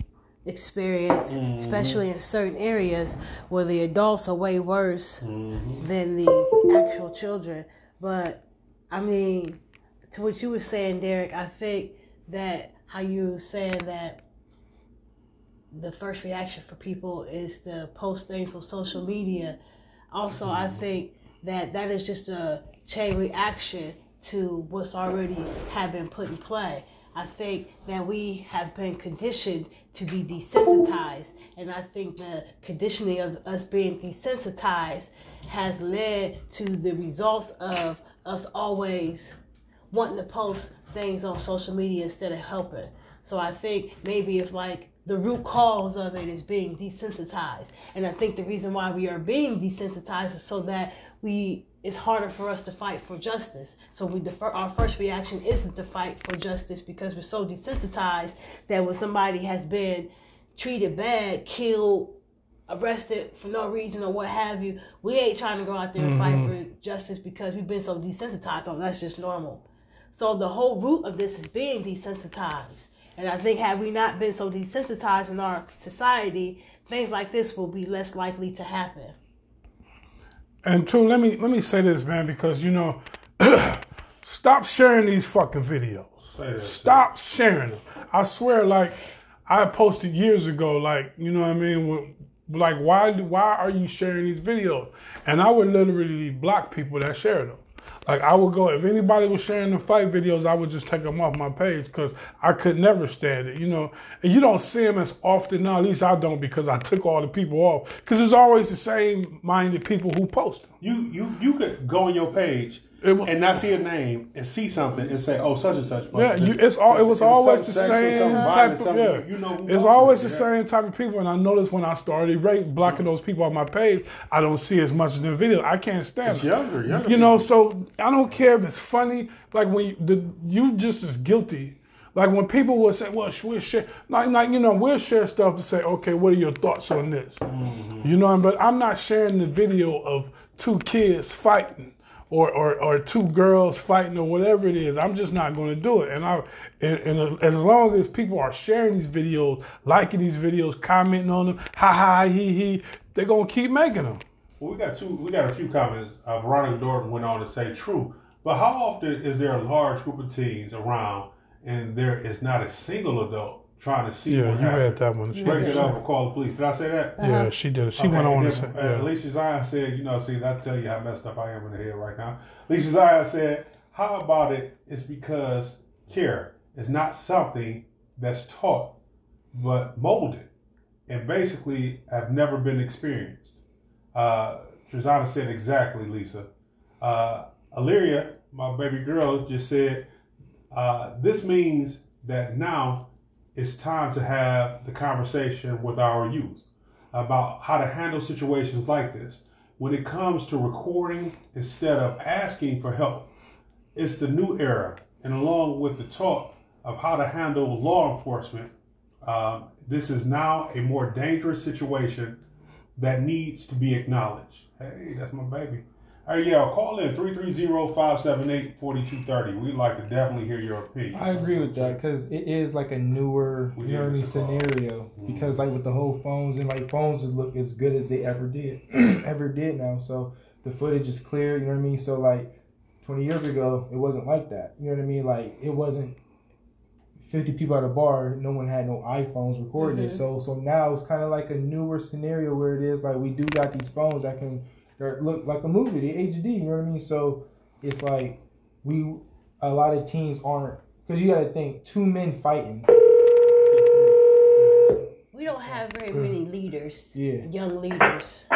D: experience,
C: Mm-hmm.
D: especially in certain areas where the adults are way worse
C: Mm-hmm.
D: than the actual children. But I mean, to what you were saying, Derek, I think that how you were saying that the first reaction for people is to post things on social media. Also, I think that that is just a chain reaction to what's already have been put in play. I think that we have been conditioned to be desensitized, and I think the conditioning of us being desensitized has led to the results of us always wanting to post things on social media instead of helping. So I think maybe if like the root cause of it is being desensitized, and I think the reason why we are being desensitized is so that we it's harder for us to fight for justice. So we defer our first reaction isn't to fight for justice because we're so desensitized that when somebody has been treated bad, killed, arrested for no reason or what have you, we ain't trying to go out there and fight mm-hmm. for justice because we've been so desensitized. Oh, that's just normal. So the whole root of this is being desensitized. And I think had we not been so desensitized in our society, things like this will be less likely to happen.
A: And two, let me let me say this, man, because you know, *clears throat* stop sharing these fucking videos.
C: That,
A: Stop sharing them. I swear, like I posted years ago, like you know what I mean. When, like why why are you sharing these videos? And I would literally block people that share them. Like I would go if anybody was sharing the fight videos, I would just take them off my page because I could never stand it, you know. And you don't see them as often now. At least I don't because I took all the people off. Because there's always the same minded people who post them.
C: You you you could go on your page
A: It wa-
C: and not see a name and see something and say, oh, such and such.
A: Yeah, you, it's all.
C: such-
A: It was always the same type of yeah.
C: You know,
A: it's always the same type of people, and I noticed when I started rate blocking those people on my page, I don't see as much of their video. I can't stand
C: It's younger, younger
A: You know, so I don't care if it's funny. Like when you, the, you just as guilty. Like when people will say, "Well, we'll share," like, like you know, we'll share stuff to say, "Okay, what are your thoughts on this?"
C: Mm-hmm.
A: You know, but I'm not sharing the video of two kids fighting or, or, or two girls fighting or whatever it is. I'm just not going to do it. And I and, and as long as people are sharing these videos, liking these videos, commenting on them, ha ha he he, they're gonna keep making them.
C: Well, we got two. We got a few comments. Uh, Veronica Dorton went on to say, "True, but how often is there a large group of teens around and there is not a single adult trying to see
A: Yeah,
C: what
A: you
C: happened?
A: read that one.
C: Break it up or call the police." Did I say that?
A: Yeah, she did. it. She
C: Okay,
A: went on
C: and
A: to say,
C: then, uh,
A: yeah.
C: Alicia Zion said, you know, see, I tell you how messed up I am in the head right now. Alicia Zion said, how about it is because care is not something that's taught, but molded and basically have never been experienced. Uh, Trizana said exactly, Lisa. Uh, Illyria, my baby girl, just said, uh, this means that now it's time to have the conversation with our youth about how to handle situations like this. When it comes to recording instead of asking for help, it's the new era. And along with the talk of how to handle law enforcement, um, this is now a more dangerous situation that needs to be acknowledged. Hey, that's my baby. Hey, yeah, call in 330-578-4230. We'd like to definitely hear your opinion.
E: I agree with that because it is like a newer,
C: We
E: you know what I
C: gave
E: mean,
C: this a call.
E: scenario. Because like with the whole phones and like phones would look as good as they ever did, *clears throat* ever did now. So the footage is clear. You know what I mean. So like twenty years ago, it wasn't like that. You know what I mean. Like it wasn't 50 people at a bar, no one had no iPhones recording it.
D: Mhm.
E: So so now it's kind of like a newer scenario where it is like we do got these phones that can they're- look like a movie, the HD. You know what I mean? So it's like we a lot of teams aren't because you got to think two men fighting.
D: We don't have very many leaders,
E: Yeah.
D: young leaders.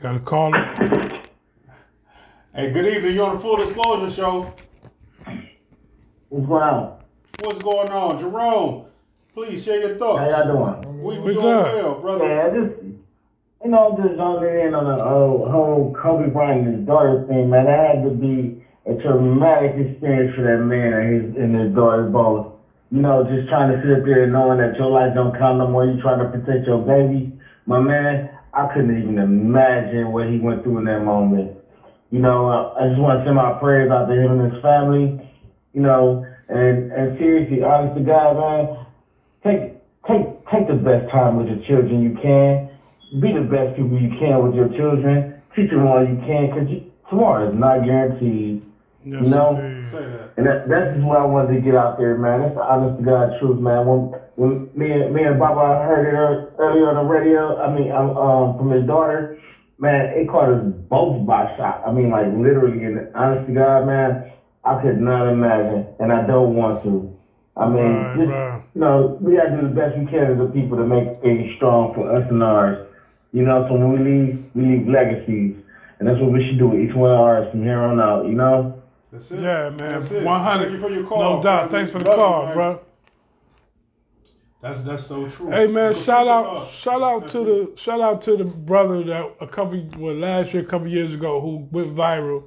A: Got a caller.
C: Hey, good evening. You're on the Full Disclosure Show.
F: What's going on?
C: What's going on, Jerome? Please share your thoughts.
F: How y'all doing?
C: We,
A: We
C: we doing
A: good.
C: well, brother.
F: Yeah, just you know, just zoning in on the uh, whole Kobe Bryant and his daughter thing, man. That had to be a traumatic experience for that man and his and his daughter both. You know, just trying to sit up there and knowing that your life don't count no more. You trying to protect your baby, my man. I couldn't even imagine what he went through in that moment. You know, uh, I just want to send my prayers out to him and his family. You know, and and seriously, honest to God, man, take take take the best time with your children you can. Be the best people you can with your children. Teach them all you can, cause tomorrow is not guaranteed.
A: Yes,
F: You know?
C: Say that.
F: And that, that's just what I wanted to get out there, man. That's the honest to God truth, man. When when me and me and Baba heard it earlier on the radio, I mean, um, um, from his daughter, man, it caught us both by shock. I mean, like literally, and honest to God, man, I could not imagine, and I don't want to. I mean,
A: Right,
F: just,
A: right.
F: you know, we gotta do the best we can as a people to make things strong for us and ours. You know, so when we leave, we leave legacies, and that's what we should do with each one of ours from here on out. You know.
C: That's it.
A: Yeah, man.
C: That's it.
A: 100.
C: Thank you for your call.
A: No doubt. Thanks for the
C: Love
A: call,
C: man.
A: bro.
C: That's that's so true.
A: Hey man,
C: Because
A: shout out,
C: up.
A: shout out to the, shout out to the brother that a couple, well, last year, a couple years ago, who went viral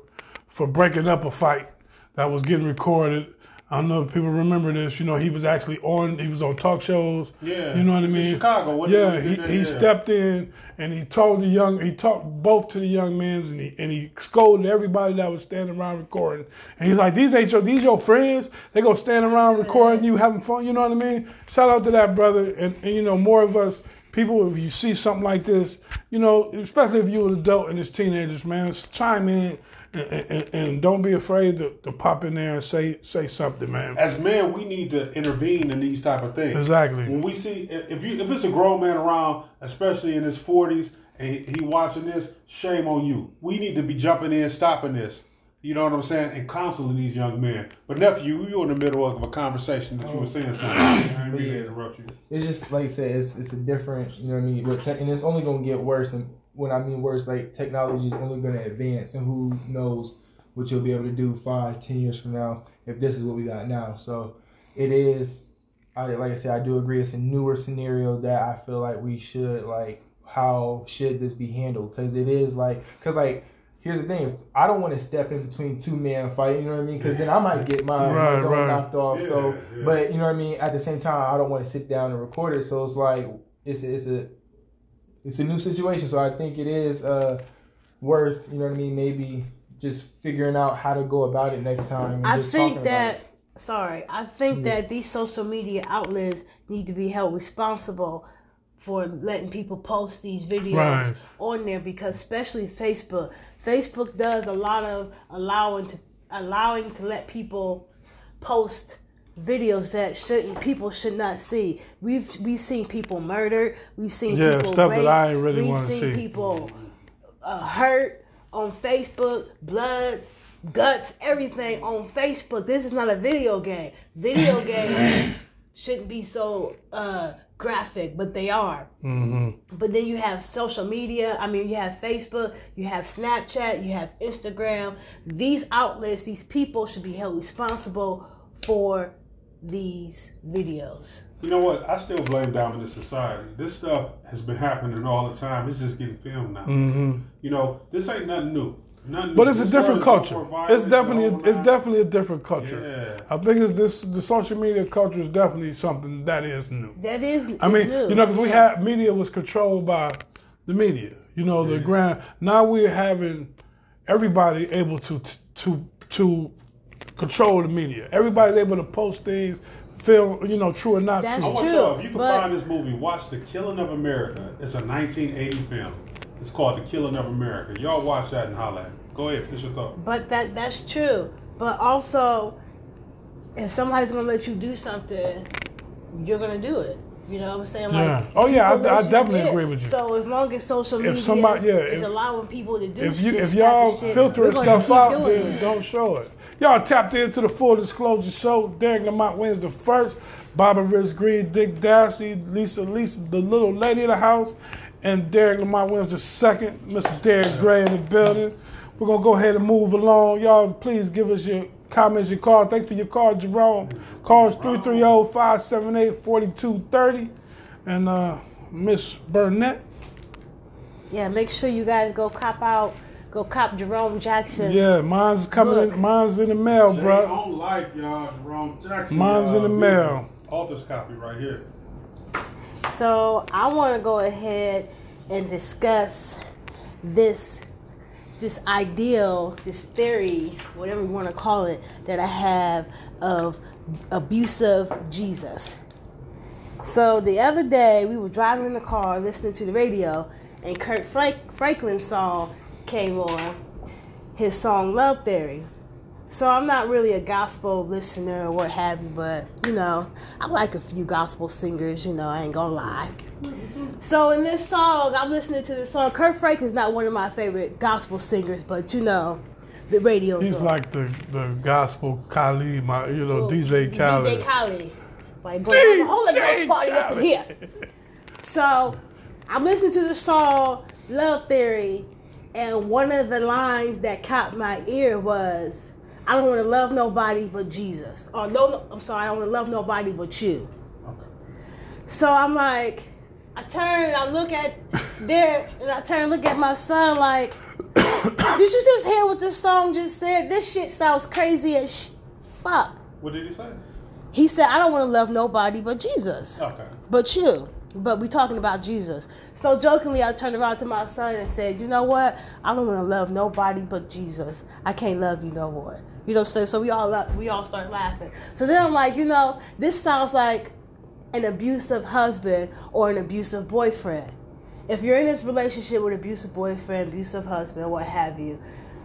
A: for breaking up a fight that was getting recorded. I don't know if people remember this. You know, he was actually on, he was on talk shows.
C: Yeah.
A: you know what
C: It's
A: I
C: in
A: mean.
C: Chicago, wasn't
A: yeah,
C: it?
A: he, he
C: yeah.
A: stepped in and he told the young, he talked both to the young men and he and he scolded everybody that was standing around recording. And he's like, "These ain't your, these your friends. They gonna stand around recording you, having fun. You know what I mean?" Shout out to that brother, and, and you know more of us people. If you see something like this, you know, especially if you're an adult and it's teenagers, man, chime in and, and, and don't be afraid to, to pop in there and say say something, man.
C: As men, we need to intervene in these type of things.
A: Exactly.
C: When we see if you if it's a grown man around, especially in his forties, and he, he watching this, shame on you. We need to be jumping in, stopping this. You know what I'm saying, and counseling these young men. But nephew, you in the middle of a conversation that you were saying something. Oh. I didn't mean to interrupt you.
E: it's just like I said, it's it's a different, you know what I mean. And it's only gonna get worse. And when I mean worse, like technology is only gonna advance, and who knows what you'll be able to do five, ten years from now if this is what we got now. So it is. I like I said, I do agree. It's a newer scenario that I feel like we should like. How should this be handled? Because it is like, because like. Here's the thing: I don't want to step in between two men fighting. You know what I mean? Because then I might get my,
A: Right, right.
E: knocked off. so,
C: Yeah, yeah.
E: but you know what I mean. At the same time, I don't want to sit down and record it. So it's like it's a, it's a it's a new situation. So I think it is uh worth you know what I mean. Maybe just figuring out how to go about it next time. And
D: I
E: just
D: think that sorry, I think that these social media outlets need to be held responsible for letting people post these videos
A: Right.
D: on there because especially Facebook. Facebook does a lot of allowing to allowing to let people post videos that shouldn't people should not see. We've we've seen people murdered, we've seen
A: Yeah,
D: people
A: stuff that
D: raped,
A: I ain't really
D: we've
A: wanna
D: seen
A: see.
D: people uh, hurt on Facebook, blood, guts, everything on Facebook. This is not a video game. Video *laughs* games shouldn't be so uh, graphic, but they are.
A: hmm
D: But then you have social media. I mean, you have Facebook, you have Snapchat, you have Instagram. These outlets, these people should be held responsible for these videos.
C: You know what? I still blame dominant society. This stuff has been happening all the time. It's just getting filmed now.
A: hmm
C: You know, this ain't nothing new. Nothing new.
A: But it's a different culture. It's definitely
C: the whole
A: it's definitely a different culture.
C: Yeah.
A: I think it's this the social media culture is definitely something that is new.
D: That is, new
A: I mean,
D: new.
A: you know, because we had media was controlled by the media. You know, the grand. Now we're having everybody able to to to control the media. Everybody's able to post things, film. You know, true or not
D: That's
C: I
A: true.
C: want
D: True,
C: y'all, if you can
D: but-
C: find this movie, watch The Killing of America. It's a 1980 film. It's called The Killing of America. Y'all watch that and holla. Go ahead, finish your thought.
D: But that that's true. But also if somebody's gonna let you do something, you're gonna do it. You know what I'm saying? Like,
A: Yeah. Oh, yeah, I- I definitely
D: live.
A: agree with you.
D: So as long as social media
A: somebody-
D: is,
A: yeah,
D: is
A: if-
D: allowing people to do
A: If you
D: this
A: if y'all
D: shit,
A: filtering stuff out, then
D: it.
A: don't show it. Y'all tapped into the full disclosure show. Derek Lamont wins the first. Bobby Rich Green, Dick Dasty, Lisa Lisa, the little lady of the house, and Derek Lamont wins the second. Mr. Derek Gray in the building. We're gonna go ahead and move along. Y'all, please give us your comments, your call. Thanks for your call, Jerome. Call us 330-578-4230. And uh, Miss Burnett.
D: Yeah, make sure you guys go cop out, go cop Jerome Jackson.
A: Yeah, mine's coming.
D: Look.
A: In, mine's in the mail,
C: Jay
A: bro.
C: on life, y'all. Jerome Jackson.
A: Mine's in
C: y'all.
A: the mail.
C: Author's copy right here.
D: So I want to go ahead and discuss this this ideal, this theory, whatever you want to call it, that I have of abusive Jesus. So the other day we were driving in the car listening to the radio, and Kirk Frank- Franklin's song came on, his song Love Theory. So I'm not really a gospel listener or what have you, but you know, I like a few gospel singers, you know, I ain't gonna lie. So in this song, I'm listening to this song. Kirk Franklin's not one of my favorite gospel singers, but you know, the radio.
A: He's like the, the gospel Khalid, my you know DJ
D: DJ
A: Khaled.
D: Khaled. Like going a Holy Ghost party up in here. So I'm listening to the song Love Theory, and one of the lines that caught my ear was, "I don't want to love nobody but Jesus." Or no, no I'm sorry, I don't want to love nobody but you. Okay. So I'm like, I turn and I look at Derek, and I turn and look at my son like, *coughs* did you just hear what this song just said? This shit sounds crazy as sh- fuck.
C: What did he say?
D: He said, I don't want to love nobody but Jesus,
C: Okay.
D: but you. But we talking about Jesus. So jokingly, I turned around to my son and said, you know what? I don't want to love nobody but Jesus. I can't love you no more. You know what I'm saying? So we all we all start laughing. So then I'm like, you know, this sounds like an abusive husband or an abusive boyfriend. If you're in this relationship with an abusive boyfriend, abusive husband, what have you,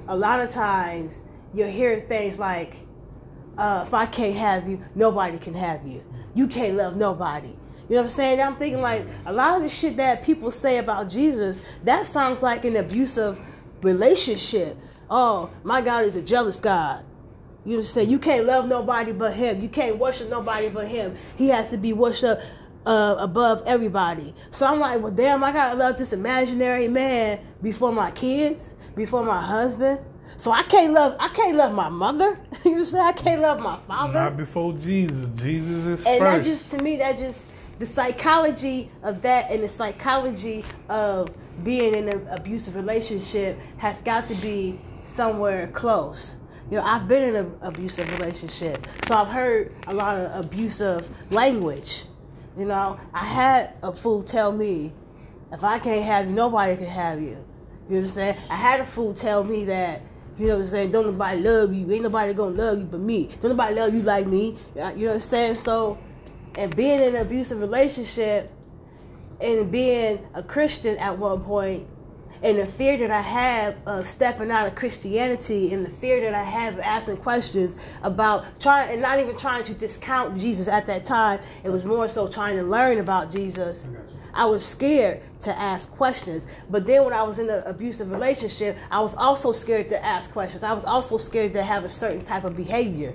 D: a lot of times you'll hear things like, uh, if I can't have you, nobody can have you. You can't love nobody. You know what I'm saying? I'm thinking like a lot of the shit that people say about Jesus, that sounds like an abusive relationship. Oh, my God is a jealous God. You understand? You can't love nobody but him. You can't worship nobody but him. He has to be worshipped uh, above everybody. So I'm like, well, damn, I gotta love this imaginary man before my kids, before my husband. So I can't love, I can't love my mother. *laughs* you say I can't love my father.
A: Not before Jesus. Jesus is
D: And that just to me, that just the psychology of that and the psychology of being in an abusive relationship has got to be somewhere close. You know, I've been in an abusive relationship, so I've heard a lot of abusive language. You know, I had a fool tell me, if I can't have you, nobody can have you. You know what I'm saying? I had a fool tell me that, you know what I'm saying, don't nobody love you. Ain't nobody gonna love you but me. Don't nobody love you like me. Uh, you know what I'm saying? So, and being in an abusive relationship and being a Christian at one point, and the fear that I have of stepping out of Christianity, and the fear that I have of asking questions about trying, and not even trying to discount Jesus at that time, it was more so trying to learn about Jesus. I was scared to ask questions. But then when I was in an abusive relationship, I was also scared to ask questions. I was also scared to have a certain type of behavior.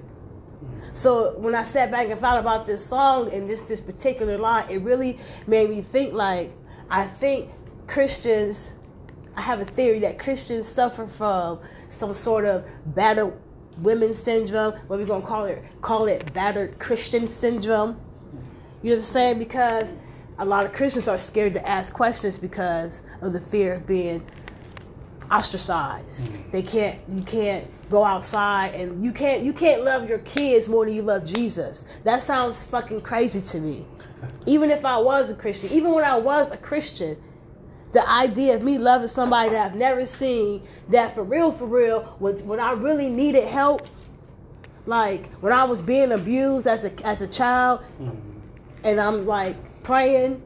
D: So when I sat back and thought about this song and this this particular line, it really made me think like I think Christians I have a theory that Christians suffer from some sort of battered women syndrome, what we're gonna call it call it battered Christian syndrome. You know what I'm saying? Because a lot of Christians are scared to ask questions because of the fear of being ostracized. Mm-hmm. They can't you can't go outside and you can't you can't love your kids more than you love Jesus. That sounds fucking crazy to me. Even if I was a Christian, even when I was a Christian, the idea of me loving somebody that I've never seen, that for real, for real, when, when I really needed help, like when I was being abused as a as a child, mm-hmm. and I'm like praying,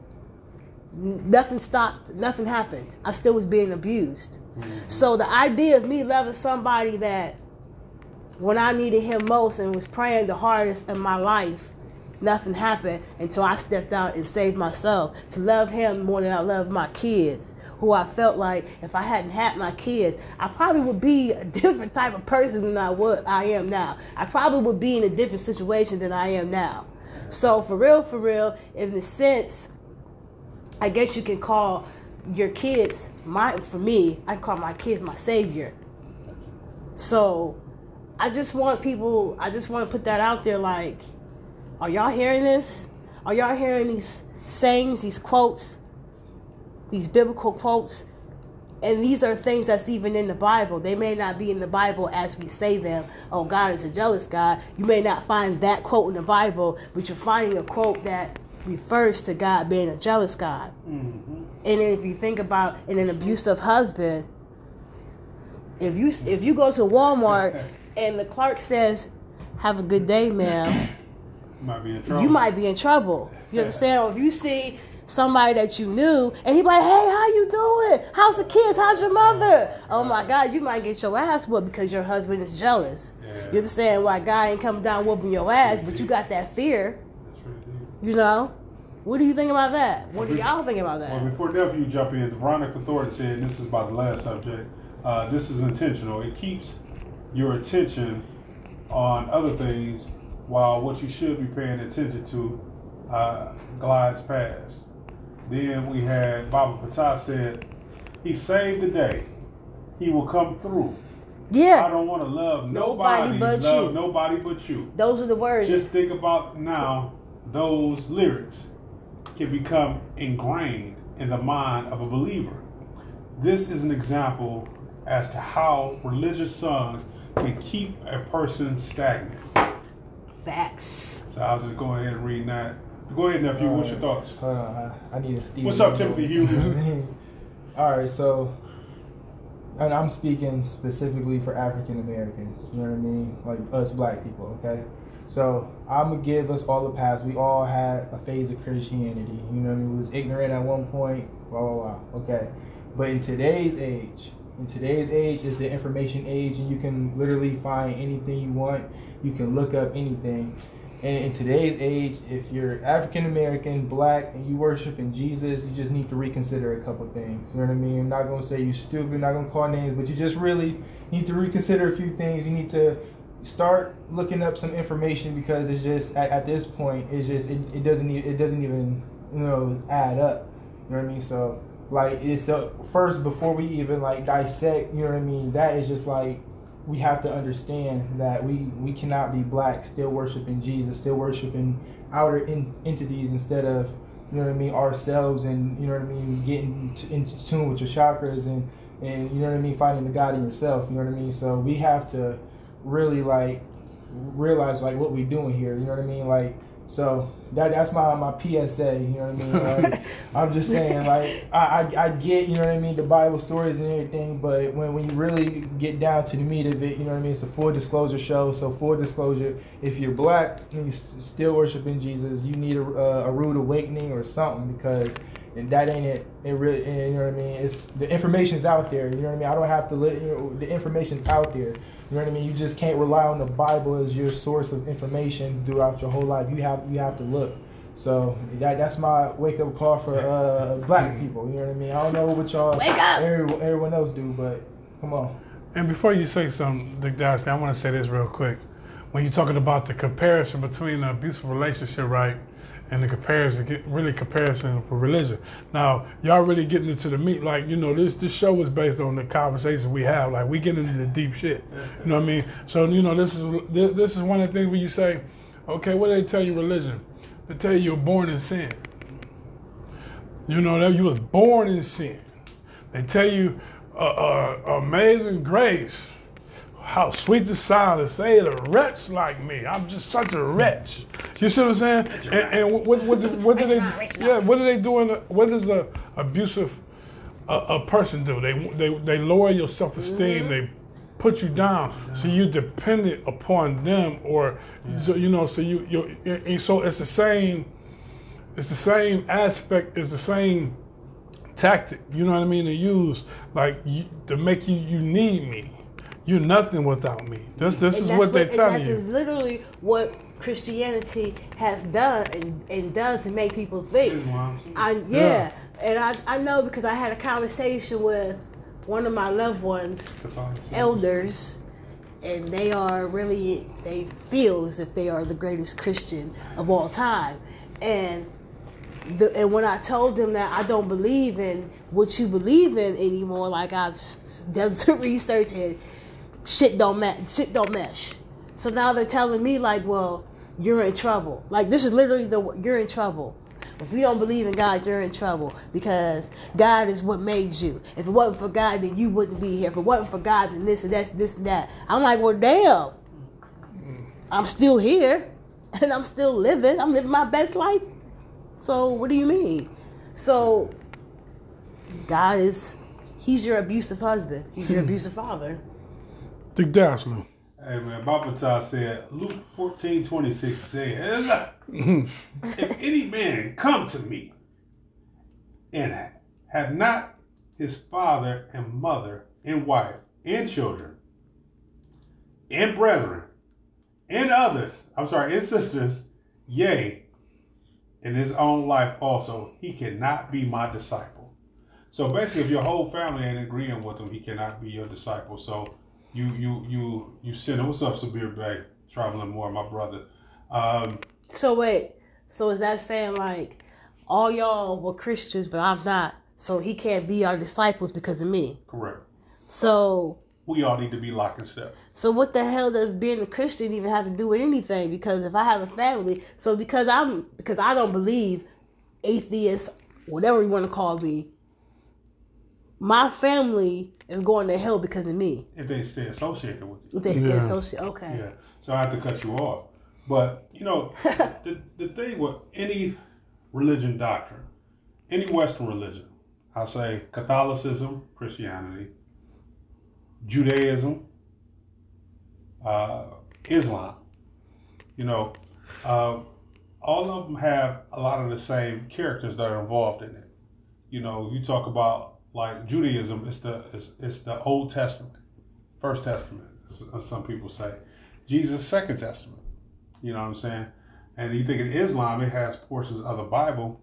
D: nothing stopped, nothing happened. I still was being abused. Mm-hmm. So the idea of me loving somebody that when I needed him most and was praying the hardest in my life, nothing happened until I stepped out and saved myself to love him more than I love my kids. Who I felt like if I hadn't had my kids, I probably would be a *laughs* different type of person than I would I am now. I probably would be in a different situation than I am now. So for real, for real, in the sense, I guess you can call your kids my for me, I call my kids my savior. So I just want people I just want to put that out there like are y'all hearing this? Are y'all hearing these sayings, these quotes, these biblical quotes? And these are things that's even in the Bible. They may not be in the Bible as we say them. Oh, God is a jealous God. You may not find that quote in the Bible, but you're finding a quote that refers to God being a jealous God.
C: Mm-hmm.
D: And if you think about in an abusive husband, if you if you go to Walmart *laughs* and the clerk says, "Have a good day, ma'am," *laughs*
C: Might be in trouble.
D: you might be in trouble. You understand? Or if you see somebody that you knew and he like, "Hey, how you doing? How's the kids? How's your mother?" Oh my God, you might get your ass whooped because your husband is jealous.
C: Yeah.
D: You understand why guy ain't coming down whooping your ass, but you got that fear.
C: That's pretty deep.
D: You know? What do you think about that? What do y'all think about that?
C: Well, before nephew jump in, Veronica Thornton said, and this is about the last subject. Uh, this is intentional. It keeps your attention on other things while what you should be paying attention to uh, glides past. Then we had Baba Patah said, "He saved the day. He will come through.
D: Yeah.
C: I don't want to love
D: Nobody
C: nobody,
D: but
C: love
D: you.
C: nobody but you."
D: those are the words.
C: Just think about now those lyrics can become ingrained in the mind of a believer. This is an example as to how religious songs can keep a person stagnant.
D: Facts.
C: So I'll just go ahead and read that. Go ahead, nephew. What's your thoughts?
E: I, I need a Steve.
C: What's up, Timothy Hughes? *laughs*
E: All right, so, and I'm speaking specifically for African Americans. You know what I mean? Like us black people, okay? So I'm gonna give us all a pass. We all had a phase of Christianity. You know I mean? We was ignorant at one point. Blah blah blah. Okay, but in today's age, in today's age is the information age, and you can literally find anything you want. You can look up anything. And in today's age, if you're African American, black, and you worship in Jesus, you just need to reconsider a couple things. You know what I mean? I'm not gonna say you're stupid, not gonna call names, but you just really need to reconsider a few things. You need to start looking up some information because it's just at, at this point, it's just it, it doesn't e- it doesn't even you know add up. You know what I mean? So like it's the first before we even like dissect. You know what I mean? That is just like we have to understand that we we cannot be black still worshiping Jesus, still worshiping outer in, entities instead of you know what I mean ourselves, and you know what I mean getting t- in tune with your chakras and and you know what I mean finding the God in yourself. You know what I mean. So we have to really like realize like what we're doing here. You know what I mean? Like so that that's my my PSA. You know what I mean? Like, *laughs* I'm just saying like I, I I get you know what I mean the Bible stories and everything, but when when you really get down to the meat of it, you know what I mean? It's a full disclosure show. So full disclosure, if you're black and you st- still worshiping Jesus, you need a, a rude awakening or something because. And that ain't it. It really, you know what I mean. It's the information's out there. You know what I mean. I don't have to let you know the information's out there. You know what I mean? You just can't rely on the Bible as your source of information throughout your whole life. You have you have to look. So that that's my wake up call for uh, *laughs* black people. You know what I mean? I don't know what y'all
D: Wake up!
E: everyone, everyone else do, but come on.
A: And before you say something, Dick Dastey, I want to say this real quick. When you're talking about the comparison between an abusive relationship, right, and the comparison, really comparison for religion. Now, y'all really getting into the meat, like you know, this this show is based on the conversation we have. Like we get into the deep shit. You know what I mean? So you know, this is this, this is one of the things where you say, okay, what do they tell you religion? They tell you you're born in sin. You know that you was born in sin. They tell you, uh, uh, amazing grace, how sweet the sound to say it, a wretch like me. I'm just such a wretch. You see what I'm saying? And, and what, what, what, what do they? Yeah, what do they do? In a, what does a abusive a, a person do? They they they lower your self esteem. They put you down, so you're dependent upon them, or so, you know, so you you and so it's the same. It's the same aspect. It's the same tactic. You know what I mean? To use like you, to make you you need me. You're nothing without me. This this
D: And
A: is what they're
D: and
A: telling
D: that's is literally what Christianity has done and, and does to make people think.
C: Islam.
D: I yeah,
A: Yeah.
D: and I I know because I had a conversation with one of my loved ones, elders, and they are really they feel as if they are the greatest Christian of all time, and. The, and when I told them that I don't believe in what you believe in anymore, like I've done some *laughs* research and shit don't match, shit don't mesh. So now they're telling me like, well, you're in trouble. Like this is literally the you're in trouble. If you don't believe in God, you're in trouble because God is what made you. If it wasn't for God, then you wouldn't be here. If it wasn't for God, then this and that's this and that. I'm like, well, damn. I'm still here, *laughs* and I'm still living. I'm living my best life. So what do you mean? So God is, He's your abusive husband. He's your *laughs* abusive father.
A: Dick Dassler.
C: Hey man, Baba Ta said, Luke fourteen twenty six says, If *laughs* any man come to me and have not his father and mother and wife and children and brethren and others, I'm sorry, and sisters, yea, in his own life also, he cannot be my disciple. So basically, if your whole family ain't agreeing with him, he cannot be your disciple. So you you you you sinner. What's up, Sabir Bay? Traveling more, my brother. Um,
D: So wait, so is that saying like all y'all were Christians, but I'm not? So he can't be our disciples because of me.
C: correct.
D: So
C: We all need to be lock and step.
D: so what the hell does being a Christian even have to do with anything? Because if I have a family, so because I'm because I don't believe atheist, whatever you want to call me, my family is going to hell because of me.
C: If they stay associated with you.
D: If they stay
A: Yeah.
D: associated, okay.
C: Yeah. So I have to cut you off. But you know, *laughs* the the thing with any religion doctrine, any Western religion, I say Catholicism, Christianity, Judaism, uh, Islam. You know, uh, all of them have a lot of the same characters that are involved in it. You know, you talk about like Judaism, it's the it's, the Old Testament, First Testament, some people say. Jesus' Second Testament. You know what I'm saying? And you think in Islam, it has portions of the Bible,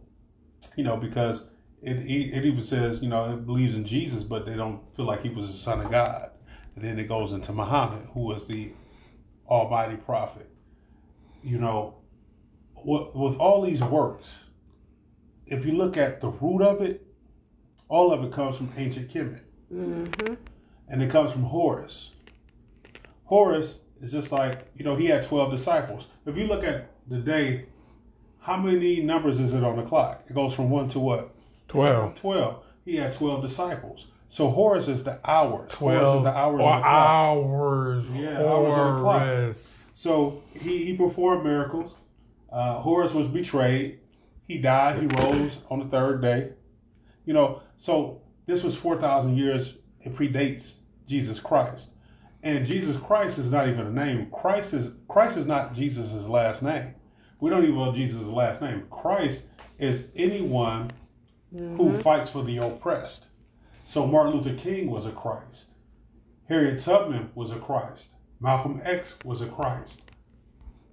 C: you know, because it it even says, you know, it believes in Jesus, but they don't feel like he was the son of God. And then it goes into Muhammad, who was the Almighty Prophet. You know, with, with all these works, if you look at the root of it, all of it comes from ancient Kemet.
D: Mm-hmm.
C: And it comes from Horus. Horus is just like, you know, he had 12 disciples. If you look at the day, how many numbers is it on the clock? It goes from 1 to what?
A: Twelve.
C: 12. He had 12 disciples. So Horus is the hours. Horus
A: Twelve
C: is the hours
A: or
C: the clock.
A: hours.
C: Yeah, hours on the clock.
A: Horus.
C: So he, he performed miracles. Uh, Horus was betrayed. He died. He rose on the third day. You know, so this was 4,000 years. It predates Jesus Christ. And Jesus Christ is not even a name. Christ is Christ is not Jesus' last name. We don't even know Jesus' last name. Christ is anyone who mm-hmm. fights for the oppressed. So Martin Luther King was a Christ. Harriet Tubman was a Christ. Malcolm X was a Christ.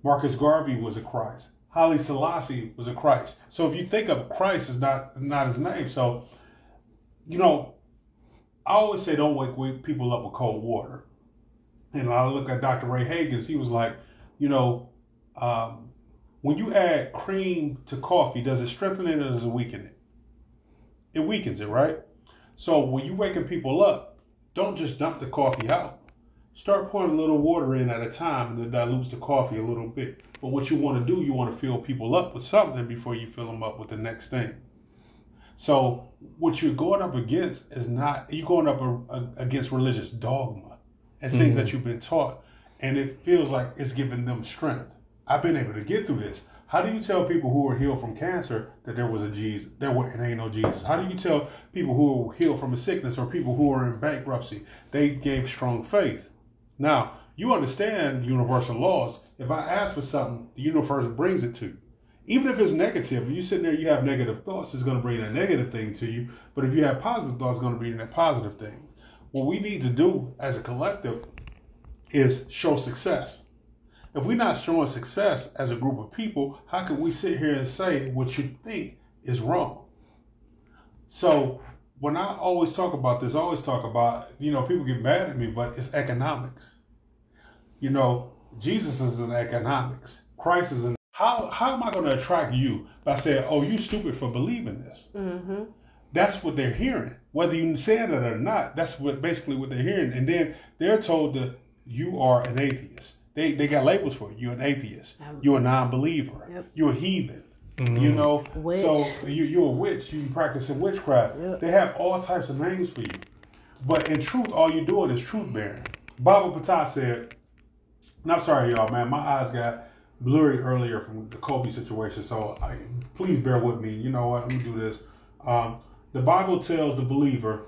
C: Marcus Garvey was a Christ. Haile Selassie was a Christ. So if you think of Christ as not not his name, so you know, I always say don't wake, people up with cold water. And I look at Dr. Ray Hagins, he was like, you know, um, when you add cream to coffee, does it strengthen it or does it weaken it? It weakens it, right? So when you're waking people up, don't just dump the coffee out. Start pouring a little water in at a time and it dilutes the coffee a little bit. But what you want to do, you want to fill people up with something before you fill them up with the next thing. So what you're going up against is not you're going up a, a- against religious dogma and things that mm-hmm. you've been taught, and it feels like it's giving them strength. I've been able to get through this. How do you tell people who are healed from cancer that there was a Jesus? There ain't no Jesus. How do you tell people who are healed from a sickness or people who are in bankruptcy? They gave strong faith. Now, you understand universal laws. If I ask for something, the universe brings it to you. Even if it's negative, if you sitting there, you have negative thoughts, it's going to bring a negative thing to you. But if you have positive thoughts, it's going to bring that positive thing. What we need to do as a collective is show success. If we're not showing success as a group of people, how can we sit here and say what you think is wrong? So when I always talk about this, I always talk about, you know, people get mad at me, but it's economics. You know, Jesus is in economics. Christ is in. How, how am I going to attract you by saying, oh, you stupid for believing this?
D: Mm-hmm.
C: That's what they're hearing. Whether you saying it or not, that's what basically what they're hearing. And then they're told that you are an atheist. They, they got labels for you. You're an atheist. You're a non-believer.
D: Yep.
C: You're a heathen. You know,
D: Witch.
C: so you, you're a witch. You practicing witchcraft.
D: Yep.
C: They have all types of names for you, but in truth, all you're doing is truth bearing. Baba Patah said, and I'm sorry, y'all, man, my eyes got blurry earlier from the Kobe situation, so I, please bear with me. You know what? Let me do this. Um, the Bible tells the believer